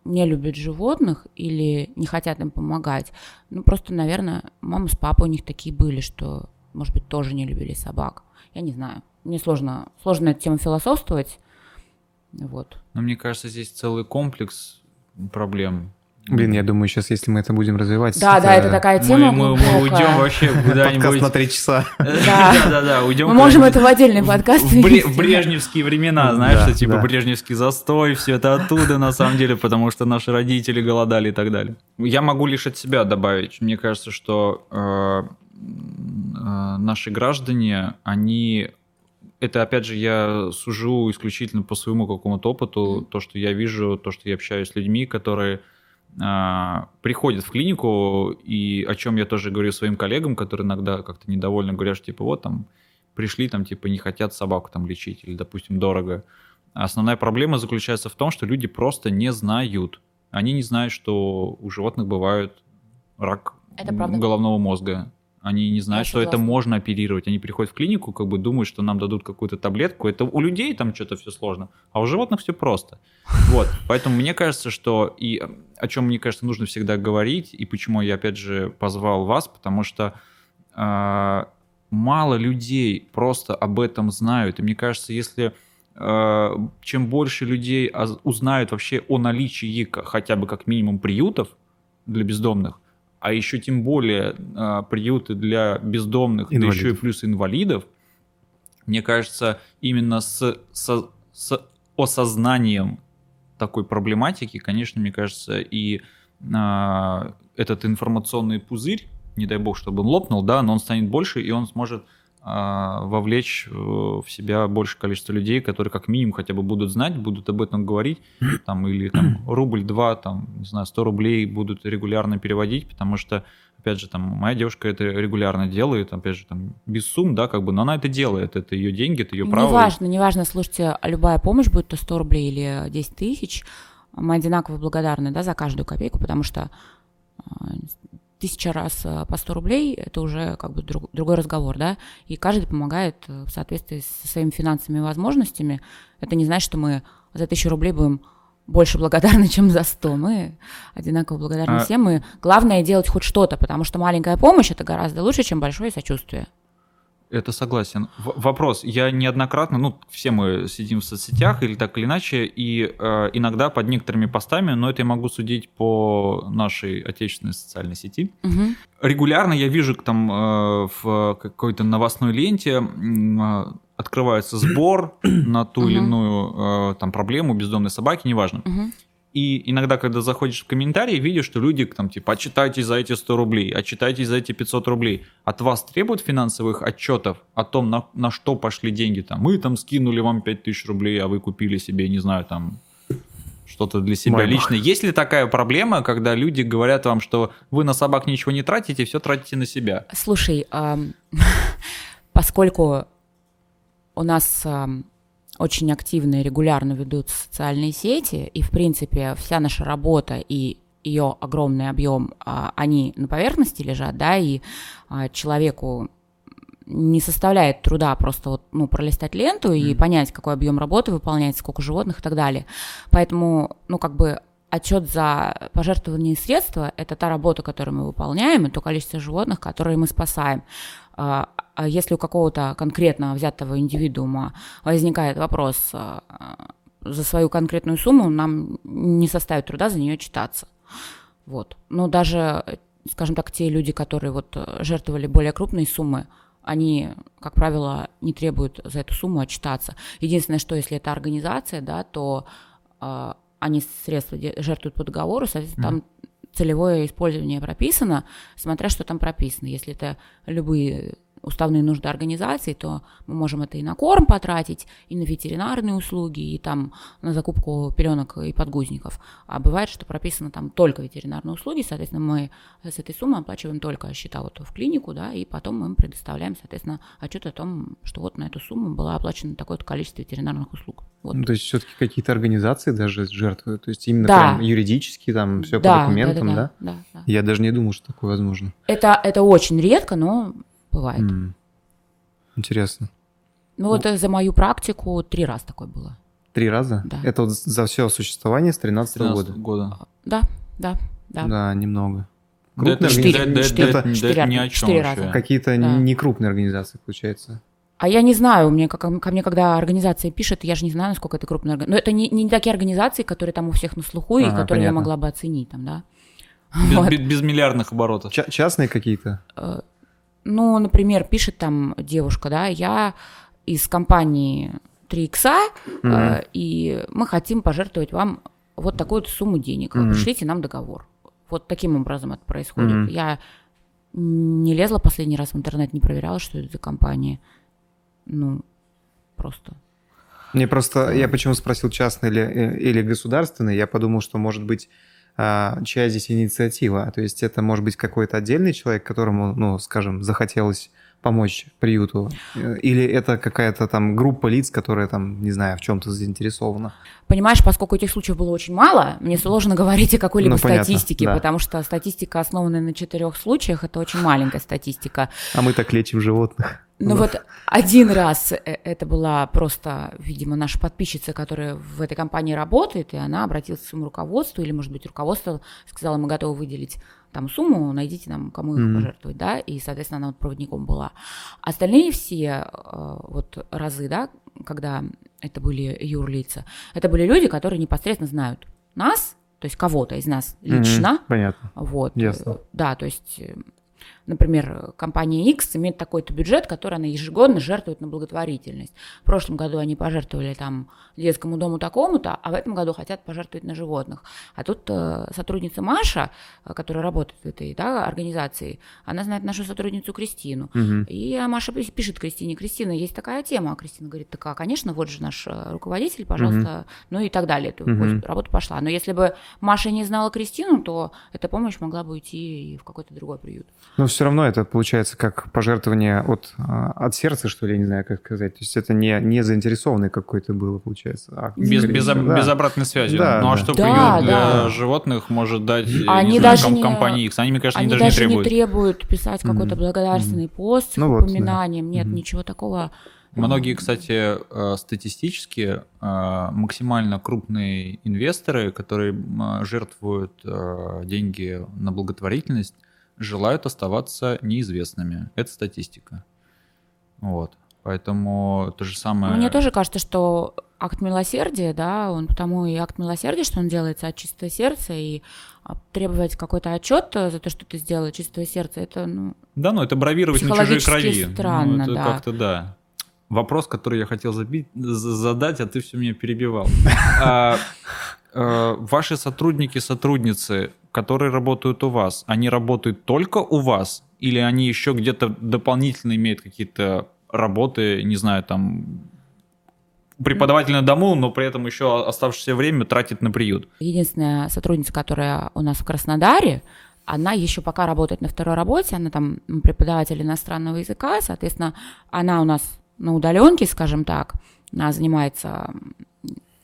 не любят животных или не хотят им помогать, ну просто, наверное, мама с папой у них такие были, что, может быть, тоже не любили собак. Я не знаю. Мне сложно, сложно на эту тему философствовать. Вот. Но мне кажется, здесь целый комплекс проблем. Блин, я думаю, сейчас, если мы это будем развивать... Да, это... да, это такая тема Мы, мы, мы уйдем вообще куда-нибудь... Подкаст на три часа. Да, да, да, уйдем... Мы можем это в отдельный подкаст В, в брежневские времена, знаешь, что типа брежневский застой, все это оттуда на самом деле, потому что наши родители голодали и так далее. Я могу лишь от себя добавить. Мне кажется, что э, э, наши граждане, они это, опять же, я сужу исключительно по своему какому-то опыту, то, что я вижу, то, что я общаюсь с людьми, которые а, приходят в клинику, и о чем я тоже говорю своим коллегам, которые иногда как-то недовольны, говорят, что, типа, вот там пришли, там, типа, не хотят собаку там лечить, или, допустим, дорого. Основная проблема заключается в том, что люди просто не знают. Они не знают, что у животных бывает рак головного мозга. Они не знают, Я что согласна. это можно оперировать. Они приходят в клинику, как бы думают, что нам дадут какую-то таблетку. Это у людей там что-то все сложно, а у животных все просто. Вот. Поэтому мне кажется, что и о чем мне кажется нужно всегда говорить, и почему я опять же позвал вас, потому что э, мало людей просто об этом знают. И мне кажется, если э, чем больше людей узнают вообще о наличии хотя бы как минимум приютов для бездомных, а еще тем более а, приюты для бездомных, инвалидов. да еще и плюс инвалидов, мне кажется, именно с, с, с осознанием такой проблематики, конечно, мне кажется, и а, этот информационный пузырь, не дай бог, чтобы он лопнул, да, но он станет больше, и он сможет вовлечь э, в себя большее количество людей, которые как минимум хотя бы будут знать, будут об этом говорить, там, или там рубль-два, там, не знаю, 100 рублей будут регулярно переводить, потому что, опять же, там, моя девушка это регулярно делает, опять же, там, без сумм, да, как бы, но она это делает, это ее деньги, это ее право. Неважно, неважно, слушайте, любая помощь, будет то 100 рублей или 10 тысяч, мы одинаково благодарны да, за каждую копейку, потому что а, тысяча раз э, по 100 рублей, это уже как бы друг, другой разговор, да, и каждый помогает э, в соответствии со своими финансовыми возможностями. Это не значит, что мы за тысячу рублей будем больше благодарны, чем за 100. Мы одинаково благодарны а... всем. И главное делать хоть что-то, потому что маленькая помощь – это гораздо лучше, чем большое сочувствие. Это согласен. В- вопрос. Я неоднократно, ну, все мы сидим в соцсетях или так или иначе, и э, иногда под некоторыми постами, но это я могу судить по нашей отечественной социальной сети. Угу. Регулярно я вижу там э, в какой-то новостной ленте э, открывается сбор на ту или иную э, там проблему бездомной собаки, неважно. И иногда, когда заходишь в комментарии, видишь, что люди там типа, отчитайтесь за эти 100 рублей, отчитайтесь за эти 500 рублей. От вас требуют финансовых отчетов о том, на, на что пошли деньги. Там, мы там скинули вам 5000 рублей, а вы купили себе, не знаю, там что-то для себя Мама. лично. Есть ли такая проблема, когда люди говорят вам, что вы на собак ничего не тратите, все тратите на себя? Слушай, поскольку у нас очень активно и регулярно ведут социальные сети, и, в принципе, вся наша работа и ее огромный объем, а, они на поверхности лежат, да, и а, человеку не составляет труда просто вот, ну, пролистать ленту и mm. понять, какой объем работы выполняется, сколько животных и так далее. Поэтому, ну, как бы отчет за пожертвование средства – это та работа, которую мы выполняем, и то количество животных, которые мы спасаем. А, а если у какого-то конкретно взятого индивидуума возникает вопрос а, за свою конкретную сумму, нам не составит труда за нее читаться. Вот. Но даже, скажем так, те люди, которые вот жертвовали более крупные суммы, они, как правило, не требуют за эту сумму отчитаться. Единственное, что если это организация, да, то они средства жертвуют по договору, соответственно, mm. там целевое использование прописано, смотря что там прописано. Если это любые уставные нужды организации, то мы можем это и на корм потратить, и на ветеринарные услуги, и там на закупку пеленок и подгузников. А бывает, что прописано там только ветеринарные услуги, соответственно, мы с этой суммы оплачиваем только счета вот в клинику, да, и потом мы им предоставляем, соответственно, отчет о том, что вот на эту сумму было оплачено такое-то количество ветеринарных услуг. Вот. Ну, то есть все-таки какие-то организации даже жертвуют, то есть именно да. прям юридически там все да, по документам, да? Да, да, да, да? Я даже не думал, что такое возможно. Это, это очень редко, но Бывает. Mm. Интересно. Ну, вот ну. за мою практику три раза такое было. Три раза? Да. Это вот за все существование с 13 -го года? года. Да, да, да. Да, немного. Крупные да, четыре, да, четыре, это, четыре, ни о чем четыре раза. Какие-то да. не крупные организации, получается. А я не знаю, мне, как, ко мне когда организация пишет, я же не знаю, насколько это крупная организация. Но это не, не такие организации, которые там у всех на слуху, ага, и которые понятно. я могла бы оценить там, да. Без, вот. без миллиардных оборотов. Ч- частные какие-то? Ну, например, пишет там девушка, да, я из компании 3 икса, mm-hmm. э, и мы хотим пожертвовать вам вот такую сумму денег. Mm-hmm. Пришлите нам договор. Вот таким образом это происходит. Mm-hmm. Я не лезла последний раз в интернет, не проверяла, что это за компания. Ну, просто. Мне просто, я почему спросил частный или, э, или государственный, я подумал, что, может быть, чья здесь инициатива. То есть это может быть какой-то отдельный человек, которому, ну, скажем, захотелось помочь приюту? Э, или это какая-то там группа лиц, которая там, не знаю, в чем-то заинтересована? Понимаешь, поскольку этих случаев было очень мало, мне сложно говорить о какой-либо ну, статистике, да. потому что статистика, основанная на четырех случаях, это очень маленькая статистика. А мы так лечим животных. Ну вот один раз э, это была просто, видимо, наша подписчица, которая в этой компании работает, и она обратилась к своему руководству, или, может быть, руководство сказала, мы готовы выделить там сумму, найдите нам, кому их mm-hmm. пожертвовать, да, и, соответственно, она вот проводником была. Остальные все э, вот разы, да, когда это были юрлица, это были люди, которые непосредственно знают нас, то есть кого-то из нас лично. Mm-hmm. Понятно. Вот. Ясно. Да, то есть э, Например, компания X имеет такой-то бюджет, который она ежегодно жертвует на благотворительность. В прошлом году они пожертвовали там детскому дому такому-то, а в этом году хотят пожертвовать на животных. А тут э, сотрудница Маша, э, которая работает в этой да, организации, она знает нашу сотрудницу Кристину. Угу. И Маша пишет Кристине, Кристина, есть такая тема. А Кристина говорит, так, а, конечно, вот же наш э, руководитель, пожалуйста, угу. ну и так далее. Угу. Работа пошла. Но если бы Маша не знала Кристину, то эта помощь могла бы уйти в какой-то другой приют. Но все равно это получается как пожертвование от, а, от сердца, что ли, я не знаю, как сказать. То есть это не, не заинтересованный какой-то было, получается. А, без, без, да. без обратной связи. Да, ну а да. что Да, приют для да. животных может дать Они не знаю, даже ком- не- компании X? Они, мне кажется, Они они, даже, не требуют. требуют писать какой-то Мгм. благодарственный пост с Ну вот, да. упоминанием. Нет, Мгм. ничего такого. Многие, кстати, э, статистически э, максимально крупные инвесторы, которые жертвуют э, деньги на благотворительность, желают оставаться неизвестными. Это статистика. Вот. Поэтому то же самое... Мне тоже кажется, что акт милосердия, да, он потому и акт милосердия, что он делается от чистого сердца, и а, требовать какой-то отчет за то, что ты сделал от чистого сердца, это, ну, Да, ну это бравировать на чужой крови. странно, ну, это да. как-то да. Вопрос, который я хотел забить, за- задать, а ты все меня перебивал. А, э, Ваши сотрудники, сотрудницы, которые работают у вас, они работают только у вас? Или они еще где-то дополнительно имеют какие-то работы, не знаю, там преподаватель на дому, но при этом еще оставшееся время тратит на приют. единственная сотрудница, которая у нас в Краснодаре, она еще пока работает на второй работе, она там преподаватель иностранного языка, соответственно, она у нас на удаленке, скажем так, она занимается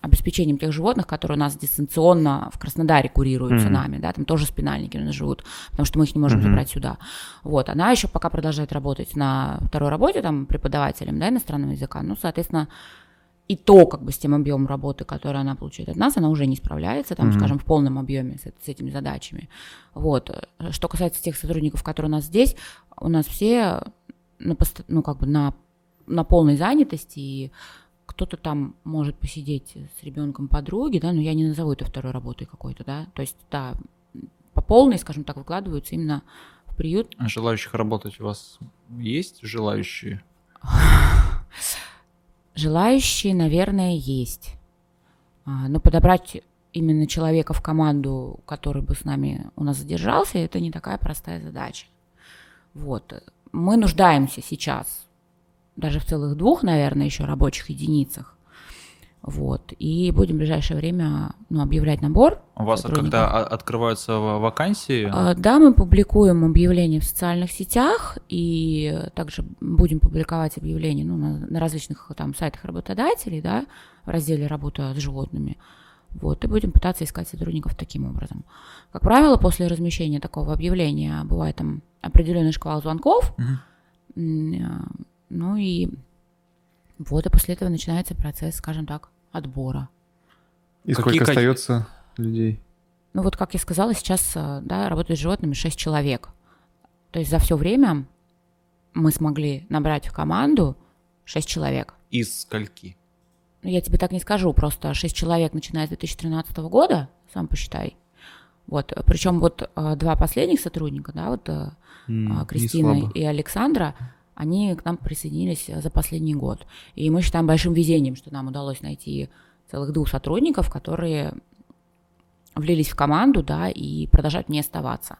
обеспечением тех животных, которые у нас дистанционно в Краснодаре курируются Мгм. нами, да, там тоже спинальники у нас живут, потому что мы их не можем Мгм. забрать сюда. Вот, она еще пока продолжает работать на второй работе, там, преподавателем, да, иностранного языка, ну, соответственно, и то, как бы, с тем объемом работы, который она получает от нас, она уже не справляется, там, Мгм. скажем, в полном объеме с, с этими задачами. Вот. Что касается тех сотрудников, которые у нас здесь, у нас все на, пост- ну, как бы на, на полной занятости, и кто-то там может посидеть с ребенком подруги, да, но я не назову это второй работой какой-то, да, то есть, да, по полной, скажем так, выкладываются именно в приют. А желающих работать у вас есть желающие? Желающие, наверное, есть. А, Но подобрать именно человека в команду, который бы с нами у нас задержался, это не такая простая задача. Вот. Мы нуждаемся сейчас даже в целых двух, наверное, еще рабочих единицах. Вот. И будем в ближайшее время ну, объявлять набор. У вас когда открываются ва- вакансии, А, Да, мы публикуем объявления в социальных сетях и также будем публиковать объявления ну, на, на различных там сайтах работодателей, да, в разделе «Работа с животными». Вот, и будем пытаться искать сотрудников таким образом. Как правило, после размещения такого объявления бывает там определенный шквал звонков, Мгм. Ну и вот, и после этого начинается процесс, скажем так, отбора. И Какие сколько остается людей? Ну вот, как я сказала, сейчас э, да, работает с животными 6 человек. То есть за все время мы смогли набрать в команду 6 человек. из скольки? Ну, я тебе так не скажу, просто 6 человек, начиная с 2013 года, сам посчитай. Вот, причем вот э, два последних сотрудника, да, вот М, не Кристина и Александра, они к нам присоединились э, за последний год. И мы считаем большим везением, что нам удалось найти целых двух сотрудников, которые влились в команду, да, и продолжают не оставаться.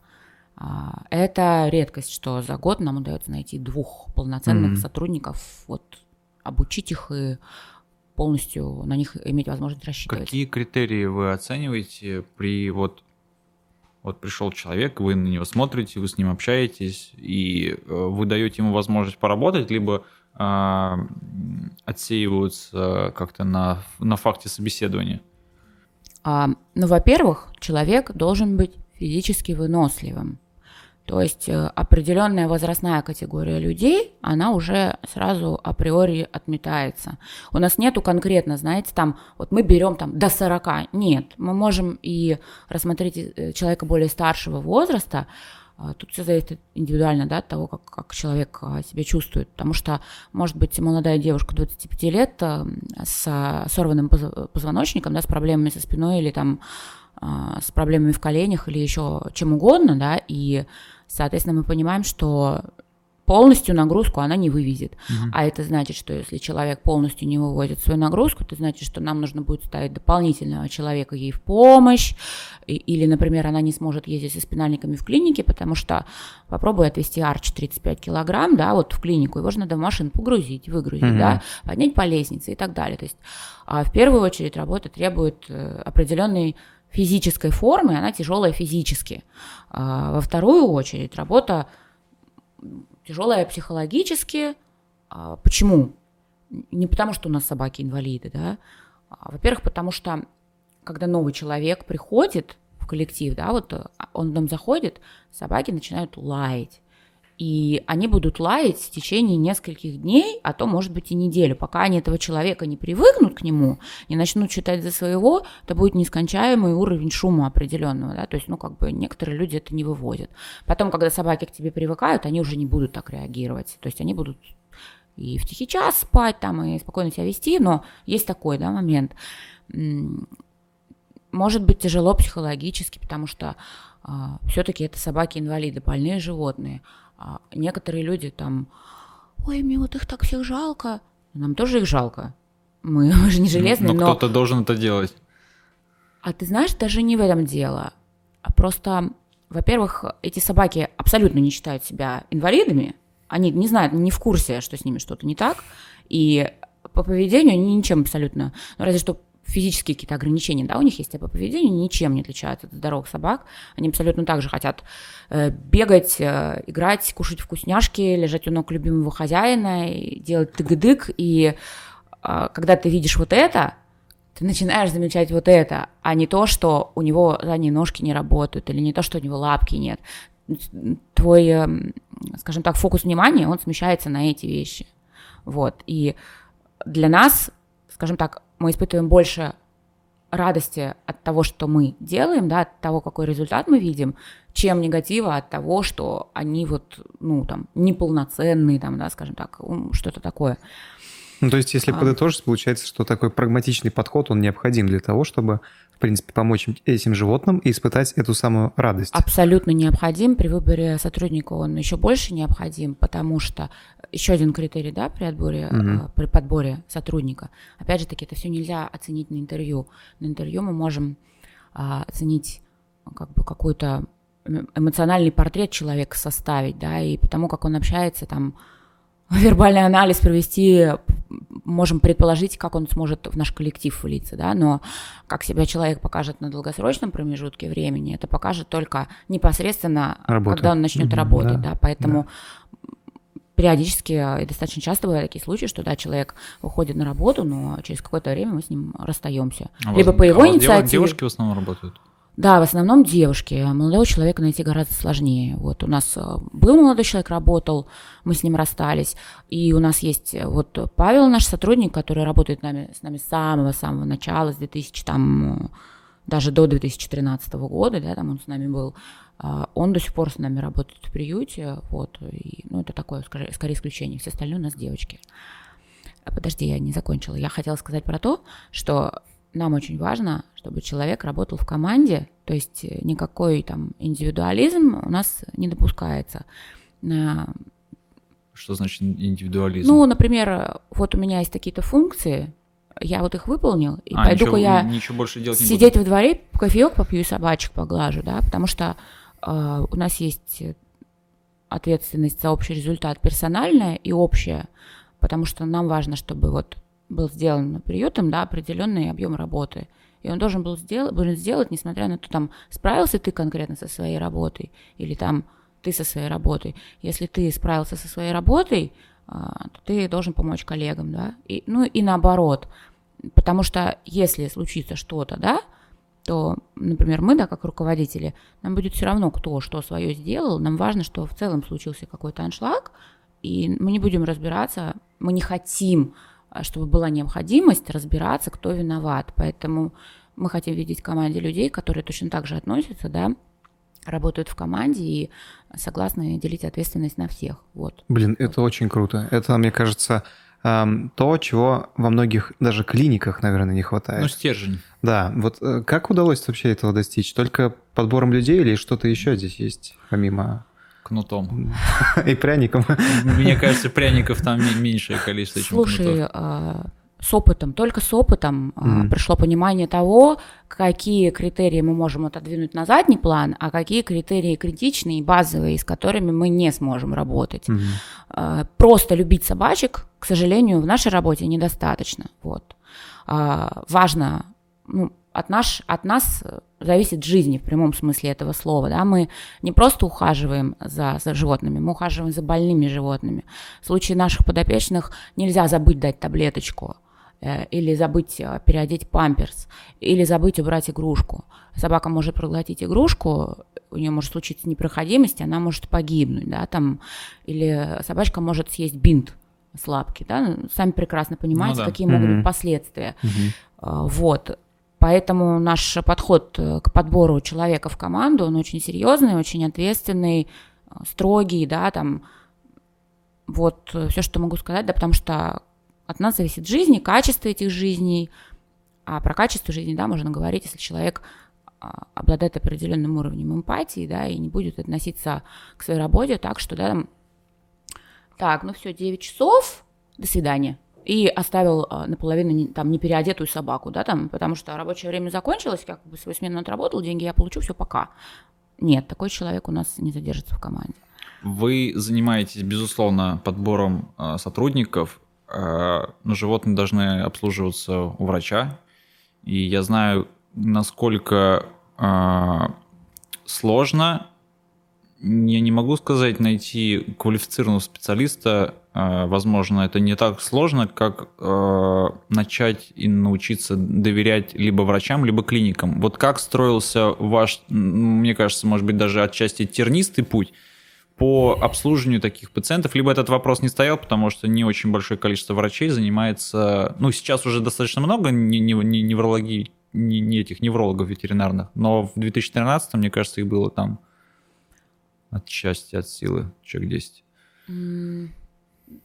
А, Это редкость, что за год нам удается найти двух полноценных Мгм. сотрудников, вот обучить их и полностью на них иметь возможность рассчитывать. Какие критерии вы оцениваете при вот вот пришел человек, вы на него смотрите, вы с ним общаетесь, и э, вы даете ему возможность поработать, либо м, отсеиваются как-то на, на факте собеседования? А, ну, во-первых, человек должен быть физически выносливым. То есть э, определенная возрастная категория людей, она уже сразу априори отметается. У нас нету конкретно, знаете, там, вот мы берем там до 40. Нет, мы можем и рассмотреть э, человека более старшего возраста, а, Тут все зависит индивидуально да, от того, как, как человек а, себя чувствует. Потому что, может быть, молодая девушка 25 лет а, с а, сорванным поз- позвоночником, да, с проблемами со спиной или там с проблемами в коленях или еще чем угодно, да, и, соответственно, мы понимаем, что полностью нагрузку она не вывезет. Мгм. А это значит, что если человек полностью не выводит свою нагрузку, это значит, что нам нужно будет ставить дополнительного человека ей в помощь, и- или, например, она не сможет ездить со спинальниками в клинике, потому что попробуй отвезти арч 35 килограмм, да, вот в клинику, его же надо в машину погрузить, выгрузить, Мгм. да, поднять по лестнице и так далее. То есть а, в первую очередь работа требует э, определенной физической формы, она тяжелая физически. А, во вторую очередь работа тяжелая психологически. А, почему? Не потому, что у нас собаки инвалиды, да. А, во-первых, потому что когда новый человек приходит в коллектив, да, вот он в дом заходит, собаки начинают лаять. И они будут лаять в течение нескольких дней, а то, может быть, и неделю. Пока они этого человека не привыкнут к нему, не начнут считать за своего, это будет нескончаемый уровень шума определенного. Да? То есть, ну, как бы некоторые люди это не выводят. Потом, когда собаки к тебе привыкают, они уже не будут так реагировать. То есть они будут и в тихий час спать там, и спокойно себя вести, но есть такой, да, момент. Может быть тяжело психологически, потому что а, все-таки это собаки-инвалиды, больные животные. А некоторые люди там, ой, мне вот их так всех жалко. Нам тоже их жалко. Мы, мы же не железные, но... Но кто-то должен это делать. А ты знаешь, даже не в этом дело. А просто, во-первых, эти собаки абсолютно не считают себя инвалидами. Они не знают, не в курсе, что с ними что-то не так. И по поведению они ничем абсолютно, ну, разве что физические какие-то ограничения, да, у них есть, а по поведению ничем не отличаются от здоровых собак. Они абсолютно так же хотят э, бегать, э, играть, кушать вкусняшки, лежать у ног любимого хозяина, делать тыгдык. И э, когда ты видишь вот это, ты начинаешь замечать вот это, а не то, что у него задние ножки не работают, или не то, что у него лапки нет. Твой, скажем так, фокус внимания, он смещается на эти вещи. Вот. И для нас, скажем так, мы испытываем больше радости от того, что мы делаем, да, от того, какой результат мы видим, чем негатива от того, что они вот, ну, там, неполноценные, там, да, скажем так, что-то такое. Ну, то есть, если а... подытожить, получается, что такой прагматичный подход, он необходим для того, чтобы в принципе, помочь этим животным и испытать эту самую радость. Абсолютно необходим. При выборе сотрудника он еще больше необходим, потому что еще один критерий да, при, отборе, угу. при подборе сотрудника. Опять же таки, это все нельзя оценить на интервью. На интервью мы можем а, оценить как бы какой-то эмоциональный портрет человека составить, да, и потому как он общается там вербальный анализ провести, можем предположить, как он сможет в наш коллектив влиться, да, но как себя человек покажет на долгосрочном промежутке времени, это покажет только непосредственно, Работа. когда он начнет mm-hmm, работать, да, да поэтому да. периодически и достаточно часто бывают такие случаи, что, да, человек уходит на работу, но через какое-то время мы с ним расстаемся. А Либо вас, по его а инициативе... Девушки в основном работают? Да, в основном девушки. Молодого человека найти гораздо сложнее. Вот у нас э, был молодой человек, работал, мы с ним расстались. И у нас есть э, вот Павел, наш сотрудник, который работает нами, с нами с самого-самого начала, с 2000, там, даже до 2013 года, да, там он с нами был. А, он до сих пор с нами работает в приюте, вот, и, ну, это такое, скорее, исключение. Все остальные у нас девочки. Подожди, я не закончила. Я хотела сказать про то, что нам очень важно, чтобы человек работал в команде, то есть э, никакой там индивидуализм у нас не допускается. Что значит индивидуализм? Ну, например, вот у меня есть какие-то функции, я вот их выполнил, и а, пойду-ка я ничего больше делать сидеть не во дворе, кофеек попью и собачек поглажу, да, потому что э, у нас есть ответственность за общий результат персональная и общая, потому что нам важно, чтобы вот был сделан приютом, да, определенный объем работы. И он должен был сделать, был сделать, несмотря на то, там, справился ты конкретно со своей работой, или там ты со своей работой. Если ты справился со своей работой, а, то ты должен помочь коллегам, да, и, ну и наоборот. Потому что если случится что-то, да, то, например, мы, да, как руководители, нам будет все равно, кто что свое сделал, нам важно, что в целом случился какой-то аншлаг, и мы не будем разбираться, мы не хотим чтобы была необходимость разбираться, кто виноват. Поэтому мы хотим видеть в команде людей, которые точно так же относятся, да, работают в команде и согласны делить ответственность на всех. Вот. Блин, вот. это очень круто. Это, мне кажется, то, чего во многих даже клиниках, наверное, не хватает. Ну, стержень. Да, вот э, как удалось вообще этого достичь? Только подбором людей или что-то еще здесь есть, помимо кнутом. И пряником. Мне кажется, пряников там меньшее количество, чем Слушай, а, с опытом, только с опытом mm пришло понимание того, какие критерии мы можем отодвинуть на задний план, а какие критерии критичные и базовые, с которыми мы не сможем работать. mm Просто любить собачек, к сожалению, в нашей работе недостаточно. Вот. Важно ну, от, наш, от нас зависит жизнь в прямом смысле этого слова. Да? Мы не просто ухаживаем за, за животными, мы ухаживаем за больными животными. В случае наших подопечных нельзя забыть дать таблеточку э, или забыть э, переодеть памперс, или забыть убрать игрушку. Собака может проглотить игрушку, у нее может случиться непроходимость, она может погибнуть, да, там, или собачка может съесть бинт с лапки, да, сами прекрасно понимаете, ну, да. какие могут быть последствия. Угу. Вот. Поэтому наш подход э, к подбору человека в команду, он очень серьезный, очень ответственный, э, строгий, да, там, вот э, все, что могу сказать, да, потому что от нас зависит жизнь, качество этих жизней, а про качество жизни, да, можно говорить, если человек а, обладает определенным уровнем эмпатии, да, и не будет относиться к своей работе так, что, да, там, так, ну все, 9 часов, до свидания, и оставил а, наполовину там непереодетую собаку, да, там, потому что рабочее время закончилось, как бы свою смену отработал, деньги я получу, все, пока. Нет, такой человек у нас не задержится в команде. Вы занимаетесь, безусловно, подбором э, сотрудников, э, но животные должны обслуживаться у врача. И я знаю, насколько э, сложно я не могу сказать найти квалифицированного специалиста. Э, возможно, это не так сложно, как э, начать и научиться доверять либо врачам, либо клиникам. Вот как строился ваш, мне кажется, может быть, даже отчасти тернистый путь по обслуживанию таких пациентов, либо этот вопрос не стоял, потому что не очень большое количество врачей занимается, ну, сейчас уже достаточно много неврологии, не, не этих неврологов ветеринарных, но в 2013, мне кажется, их было там от счастья, от силы, человек 10. Mm,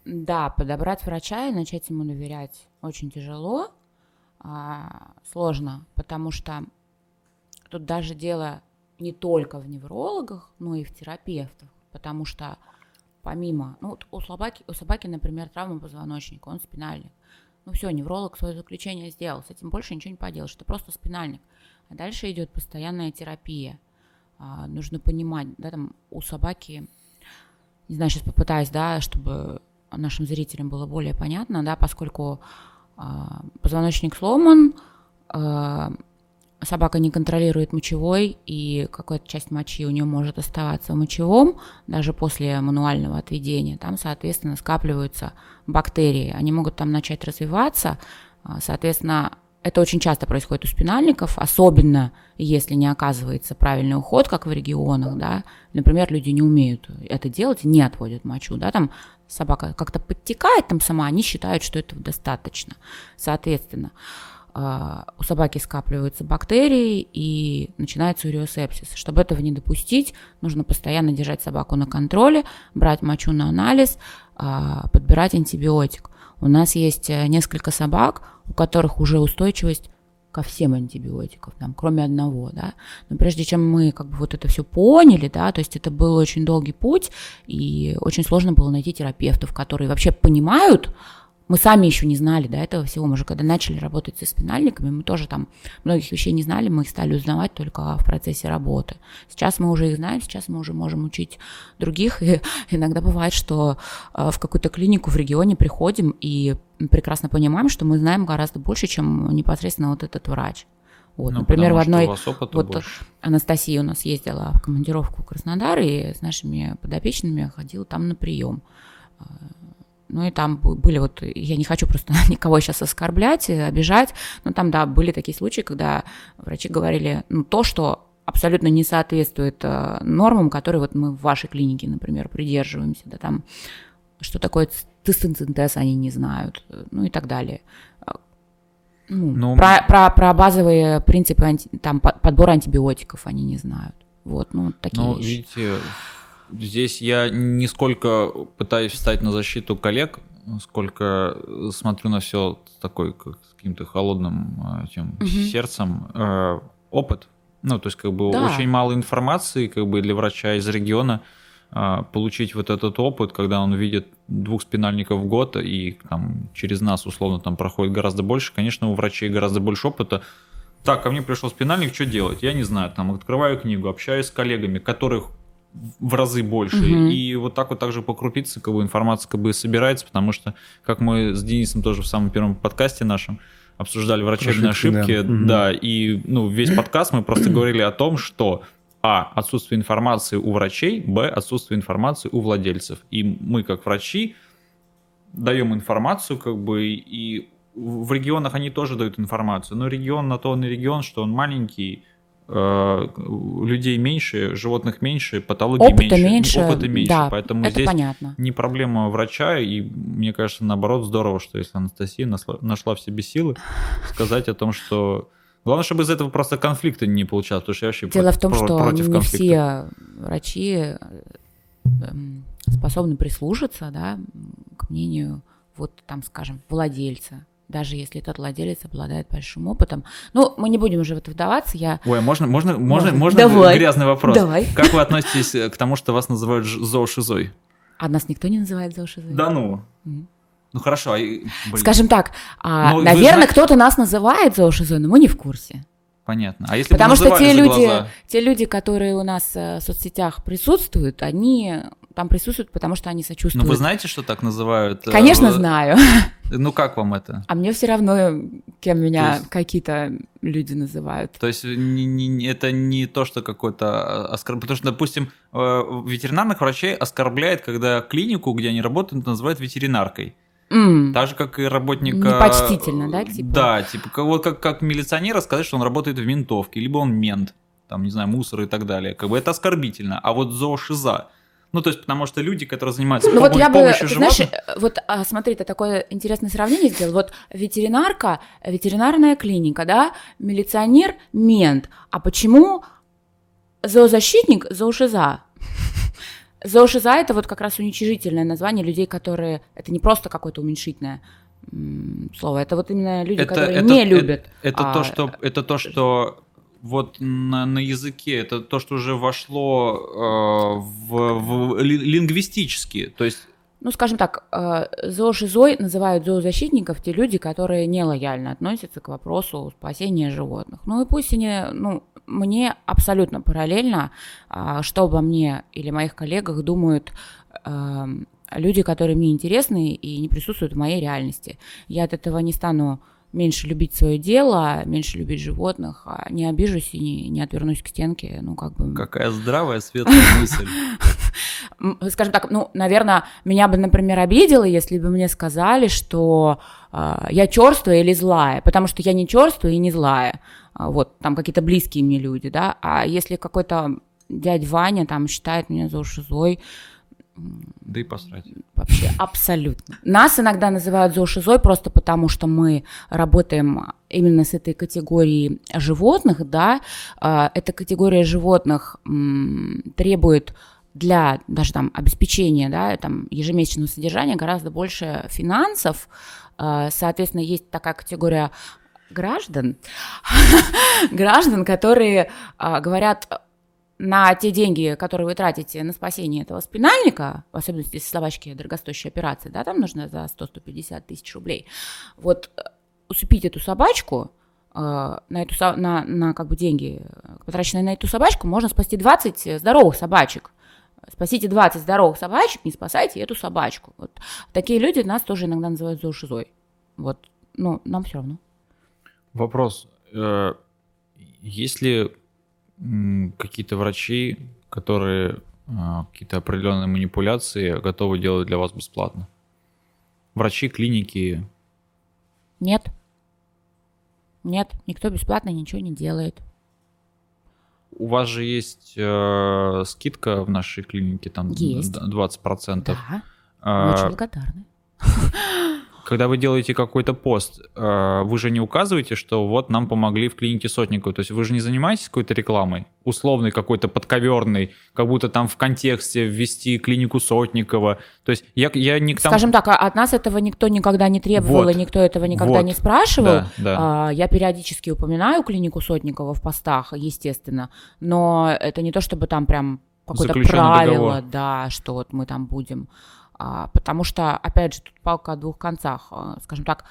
да, подобрать врача и начать ему доверять очень тяжело, а, сложно, потому что тут даже дело не только в неврологах, но и в терапевтах, потому что помимо, ну вот у собаки, у собаки, например, травма позвоночника, он спинальник. Ну все, невролог свое заключение сделал, с этим больше ничего не поделаешь, это просто спинальник. А дальше идет постоянная терапия – а, нужно понимать, да, там у собаки, не знаю, сейчас попытаюсь, да, чтобы нашим зрителям было более понятно, да, поскольку а, позвоночник сломан, а, собака не контролирует мочевой, и какая-то часть мочи у нее может оставаться в мочевом, даже после мануального отведения. Там, соответственно, скапливаются бактерии. Они могут там начать развиваться, а, соответственно, это очень часто происходит у спинальников, особенно если не оказывается правильный уход, как в регионах, да. Например, люди не умеют это делать, не отводят мочу, да, там собака как-то подтекает там сама, они считают, что этого достаточно. Соответственно, а, у собаки скапливаются бактерии и начинается уреосепсис. Чтобы этого не допустить, нужно постоянно держать собаку на контроле, брать мочу на анализ, а, подбирать антибиотик. У нас есть э, несколько собак, у которых уже устойчивость ко всем антибиотикам, там, кроме одного, да. Но прежде чем мы как бы вот это все поняли, да, то есть это был очень долгий путь, и очень сложно было найти терапевтов, которые вообще понимают, мы сами еще не знали до этого всего. Мы же когда начали работать со спинальниками, мы тоже там многих вещей не знали, мы их стали узнавать только в процессе работы. Сейчас мы уже их знаем, сейчас мы уже можем учить других. И иногда бывает, что э, в какую-то клинику в регионе приходим и прекрасно понимаем, что мы знаем гораздо больше, чем непосредственно вот этот врач. Вот, ну, например, в одной вот больше. Анастасия у нас ездила в командировку в Краснодар и с нашими подопечными ходила там на прием э, ну и там были вот, я не хочу просто никого сейчас оскорблять, обижать, но там, да, были такие случаи, когда врачи говорили, ну, то, что абсолютно не соответствует э, нормам, которые вот мы в вашей клинике, например, придерживаемся, да, там, что такое тестинцинтез, они не знают, ну и так далее. Ну, ну, про, про, про базовые принципы анти, там, подбора антибиотиков они не знают. Вот, ну, такие ну, вещи. видите, Здесь я не сколько пытаюсь встать на защиту коллег, сколько смотрю на все такой как, с каким-то холодным тем, угу. сердцем. Э, опыт. Ну, то есть, как бы да. очень мало информации, как бы для врача из региона э, получить вот этот опыт, когда он видит двух спинальников в год, и там через нас, условно, там проходит гораздо больше, конечно, у врачей гораздо больше опыта. Так, ко мне пришел спинальник, что делать? Я не знаю, там открываю книгу, общаюсь с коллегами, которых в разы больше. Угу. И вот так вот также по крупице как бы информация как бы собирается, потому что, как мы с Денисом тоже в самом первом подкасте нашем обсуждали врачебные ошибки, ошибки да. да, и ну, весь подкаст мы просто говорили о том, что а. Отсутствие информации у врачей, Б. Отсутствие информации у владельцев. И мы, как врачи, даем информацию, как бы, и в регионах они тоже дают информацию. Но регион на то он и регион, что он маленький, людей меньше, животных меньше, патологии опыта меньше, меньше, опыта меньше. Да, Поэтому это здесь понятно. не проблема врача, и мне кажется, наоборот, здорово, что если Анастасия нашла, нашла в себе силы сказать о том, что Главное, чтобы из этого просто конфликта не получалось, потому что я вообще Дело в том, что против не конфликта. все врачи э, эм, способны прислушаться, да, к мнению, вот там, скажем, владельца, даже если этот владелец обладает большим опытом. Ну, мы не будем уже в это вдаваться, я... Ой, а можно, можно, можно, можно Давай. грязный вопрос? Давай. Как вы относитесь к тому, что вас называют зоошизой? А нас никто не называет зоошизой. Да ну. Ну хорошо, а, блин, Скажем так, а, Ну, наверное, кто-то нас называет зоошизой, но мы не в курсе. понятно. А если Потому что те люди, глаза? те люди, которые у нас э, в соцсетях присутствуют, они там присутствуют, потому что они Ну сочувствуют. вы знаете, что так называют? э, Конечно, в- знаю. Ну как вам это? А мне все равно, кем меня есть- какие-то люди называют. То есть не- не- это не то, что какой-то оскорбление. Потому что, допустим, э, ветеринарных врачей оскорбляет, когда клинику, где они работают, называют ветеринаркой. М, Так же, как и работника... Непочтительно, да, типа? Да, типа, как, вот как, как милиционера сказать, что он работает в ментовке, либо он мент, там, не знаю, мусор и так далее. Как бы это оскорбительно. А вот зоошиза... Ну, то есть, потому что люди, которые занимаются Ну вот я бы, помощью ты знаешь, э, вот а, смотри, ты такое интересное сравнение сделал. Вот ветеринарка, ветеринарная клиника, да, милиционер, мент. А почему зоозащитник, зоошиза? Зоошиза это вот как раз уничижительное название людей, которые... Это не просто какое-то уменьшительное слово, это вот именно люди, которые не любят. Это, а, то, что, это то, что вот на, на языке, это то, что уже вошло э, в, в ли- лингвистически. То есть Ну, скажем так, э, зоошизой называют зоозащитников те люди, которые нелояльно относятся к вопросу спасения животных. Ну и пусть они, ну, мне абсолютно параллельно, а, что обо мне или моих коллегах думают э, люди, которые мне интересны и не присутствуют в моей реальности. Я от этого не стану меньше любить свое дело, меньше любить животных, а не обижусь и не, не отвернусь к стенке, ну как бы... какая здравая, светлая мысль. Скажем так, ну, наверное, меня бы, например, обидело, если бы мне сказали, что а, я черствая или злая, потому что я не черствая и не злая. А, вот, там какие-то близкие мне люди, да, а если какой-то дядь Ваня там считает меня зоошизой, Да и посрать. вообще абсолютно. Нас иногда называют зоошизой просто потому, что мы работаем именно с этой категорией животных, да, А, эта категория животных требует для даже там обеспечения, да, там ежемесячного содержания гораздо больше финансов, А, соответственно, есть такая категория граждан, граждан, которые а, говорят, на те деньги, которые вы тратите на спасение этого спинальника, в особенности если собачки дорогостоящие операции, да, там нужно за 100-150 тысяч рублей, вот э, усыпить эту собачку, э, на, эту, на, на как бы деньги, э, потраченные на эту собачку, можно спасти 20 здоровых собачек. Спасите 20 здоровых собачек, не спасайте эту собачку. Вот. Такие люди нас тоже иногда называют зоошизой. Вот. Ну, нам все равно. Вопрос. Есть ли м, какие-то врачи, которые э, какие-то определенные манипуляции готовы делать для вас бесплатно? Врачи, клиники. Нет. Нет, никто бесплатно ничего не делает. У вас же есть э, скидка в нашей клинике, там Есть. д- 20%. Да, мы А, очень благодарны. Когда вы делаете какой-то пост, э, вы же не указываете, что вот нам помогли в клинике Сотникова. То есть вы же не занимаетесь какой-то рекламой, условной какой-то подковерной, как будто там в контексте ввести клинику Сотникова. То есть я, я не к тому... Скажем так, а от нас этого никто никогда не требовал, Вот. и никто этого никогда Вот. не спрашивал. Да, да. А, Я периодически упоминаю клинику Сотникова в постах, естественно, но это не то, чтобы там прям какое-то правило, договор. да, что вот мы там будем. А, Потому что, опять же, тут палка о двух концах. А, Скажем так,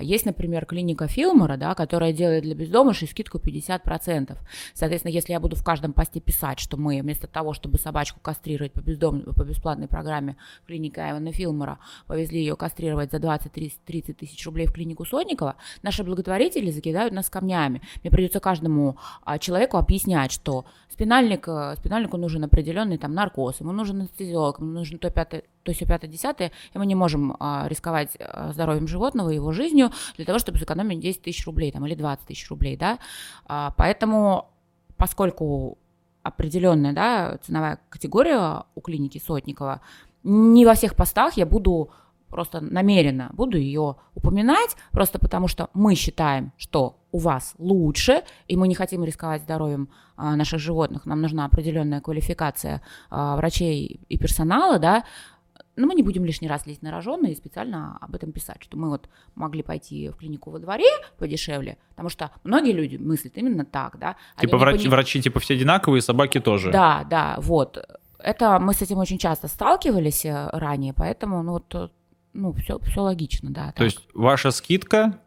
есть, например, клиника Филмора, да, которая делает для бездомышей скидку 50%. Соответственно, если я буду в каждом посте писать, что мы вместо того, чтобы собачку кастрировать по, бездом... по бесплатной программе клиника Ивана Филмора, повезли ее кастрировать за 20-30 тысяч рублей в клинику Сотникова, наши благотворители закидают нас камнями. Мне придется каждому а, человеку объяснять, что спинальник, э, спинальнику нужен определенный там наркоз, ему нужен анестезиолог, ему нужен то, пятое, то все пятое, десятое, и мы не можем а, рисковать а, здоровьем животного, его жизнью для того, чтобы сэкономить 10 тысяч рублей там, или 20 тысяч рублей, да, а, поэтому поскольку определенная, да, ценовая категория у клиники Сотникова, не во всех постах я буду просто намеренно буду ее упоминать, просто потому что мы считаем, что у вас лучше, и мы не хотим рисковать здоровьем а, наших животных, нам нужна определенная квалификация а, врачей и персонала, да, но мы не будем лишний раз лезть на рожон и специально об этом писать, что мы вот могли пойти в клинику во дворе подешевле, потому что многие люди мыслят именно так, да. Типа врачи, пони... врачи типа все одинаковые, собаки тоже. Да, да, вот. Это мы с этим очень часто сталкивались э, ранее, поэтому ну вот ну, все, все логично, да. То так. есть ваша скидка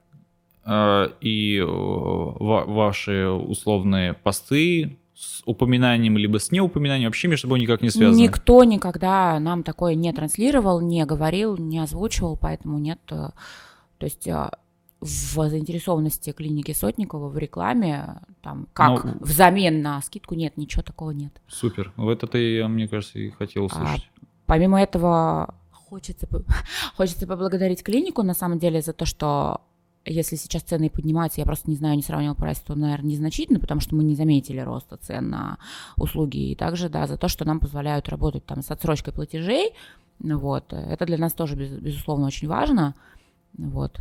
э, и э, ваши условные посты с упоминанием либо с неупоминанием вообще между собой никак не связаны? Никто никогда нам такое не транслировал, не говорил, не озвучивал, поэтому нет. Э, то есть э, в заинтересованности клиники Сотникова в рекламе, там, как Но... взамен на скидку, нет, ничего такого нет. Супер. Вот это я, мне кажется, и хотел а услышать. А, помимо этого, Хочется, хочется поблагодарить клинику, на самом деле, за то, что если сейчас цены поднимаются, я просто не знаю, не сравнивал прайс, то, наверное, незначительно, потому что мы не заметили роста цен на услуги. И также, да, за то, что нам позволяют работать там с отсрочкой платежей. Вот. Это для нас тоже, безусловно, очень важно. Вот.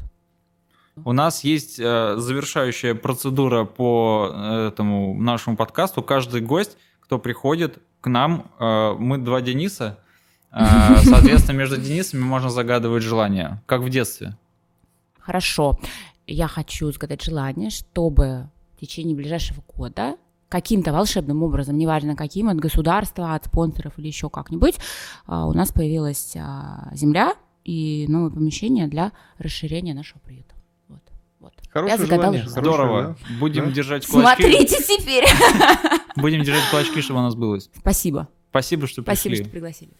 У нас есть э, завершающая процедура по э, этому нашему подкасту. Каждый гость, кто приходит к нам, э, мы два Дениса, а, соответственно, между Денисами можно загадывать желание, как в детстве. Хорошо. Я хочу загадать желание, чтобы в течение ближайшего года каким-то волшебным образом, неважно каким, от государства, от спонсоров или еще как-нибудь, а, у нас появилась а, земля и новое помещение для расширения нашего приюта. Вот. Вот. Хорошее Я желание. желание. Здорово. да? Будем да? держать кулачки. Смотрите теперь. Будем держать кулачки, чтобы у нас было. Спасибо. Спасибо, что пришли. Спасибо, что пригласили.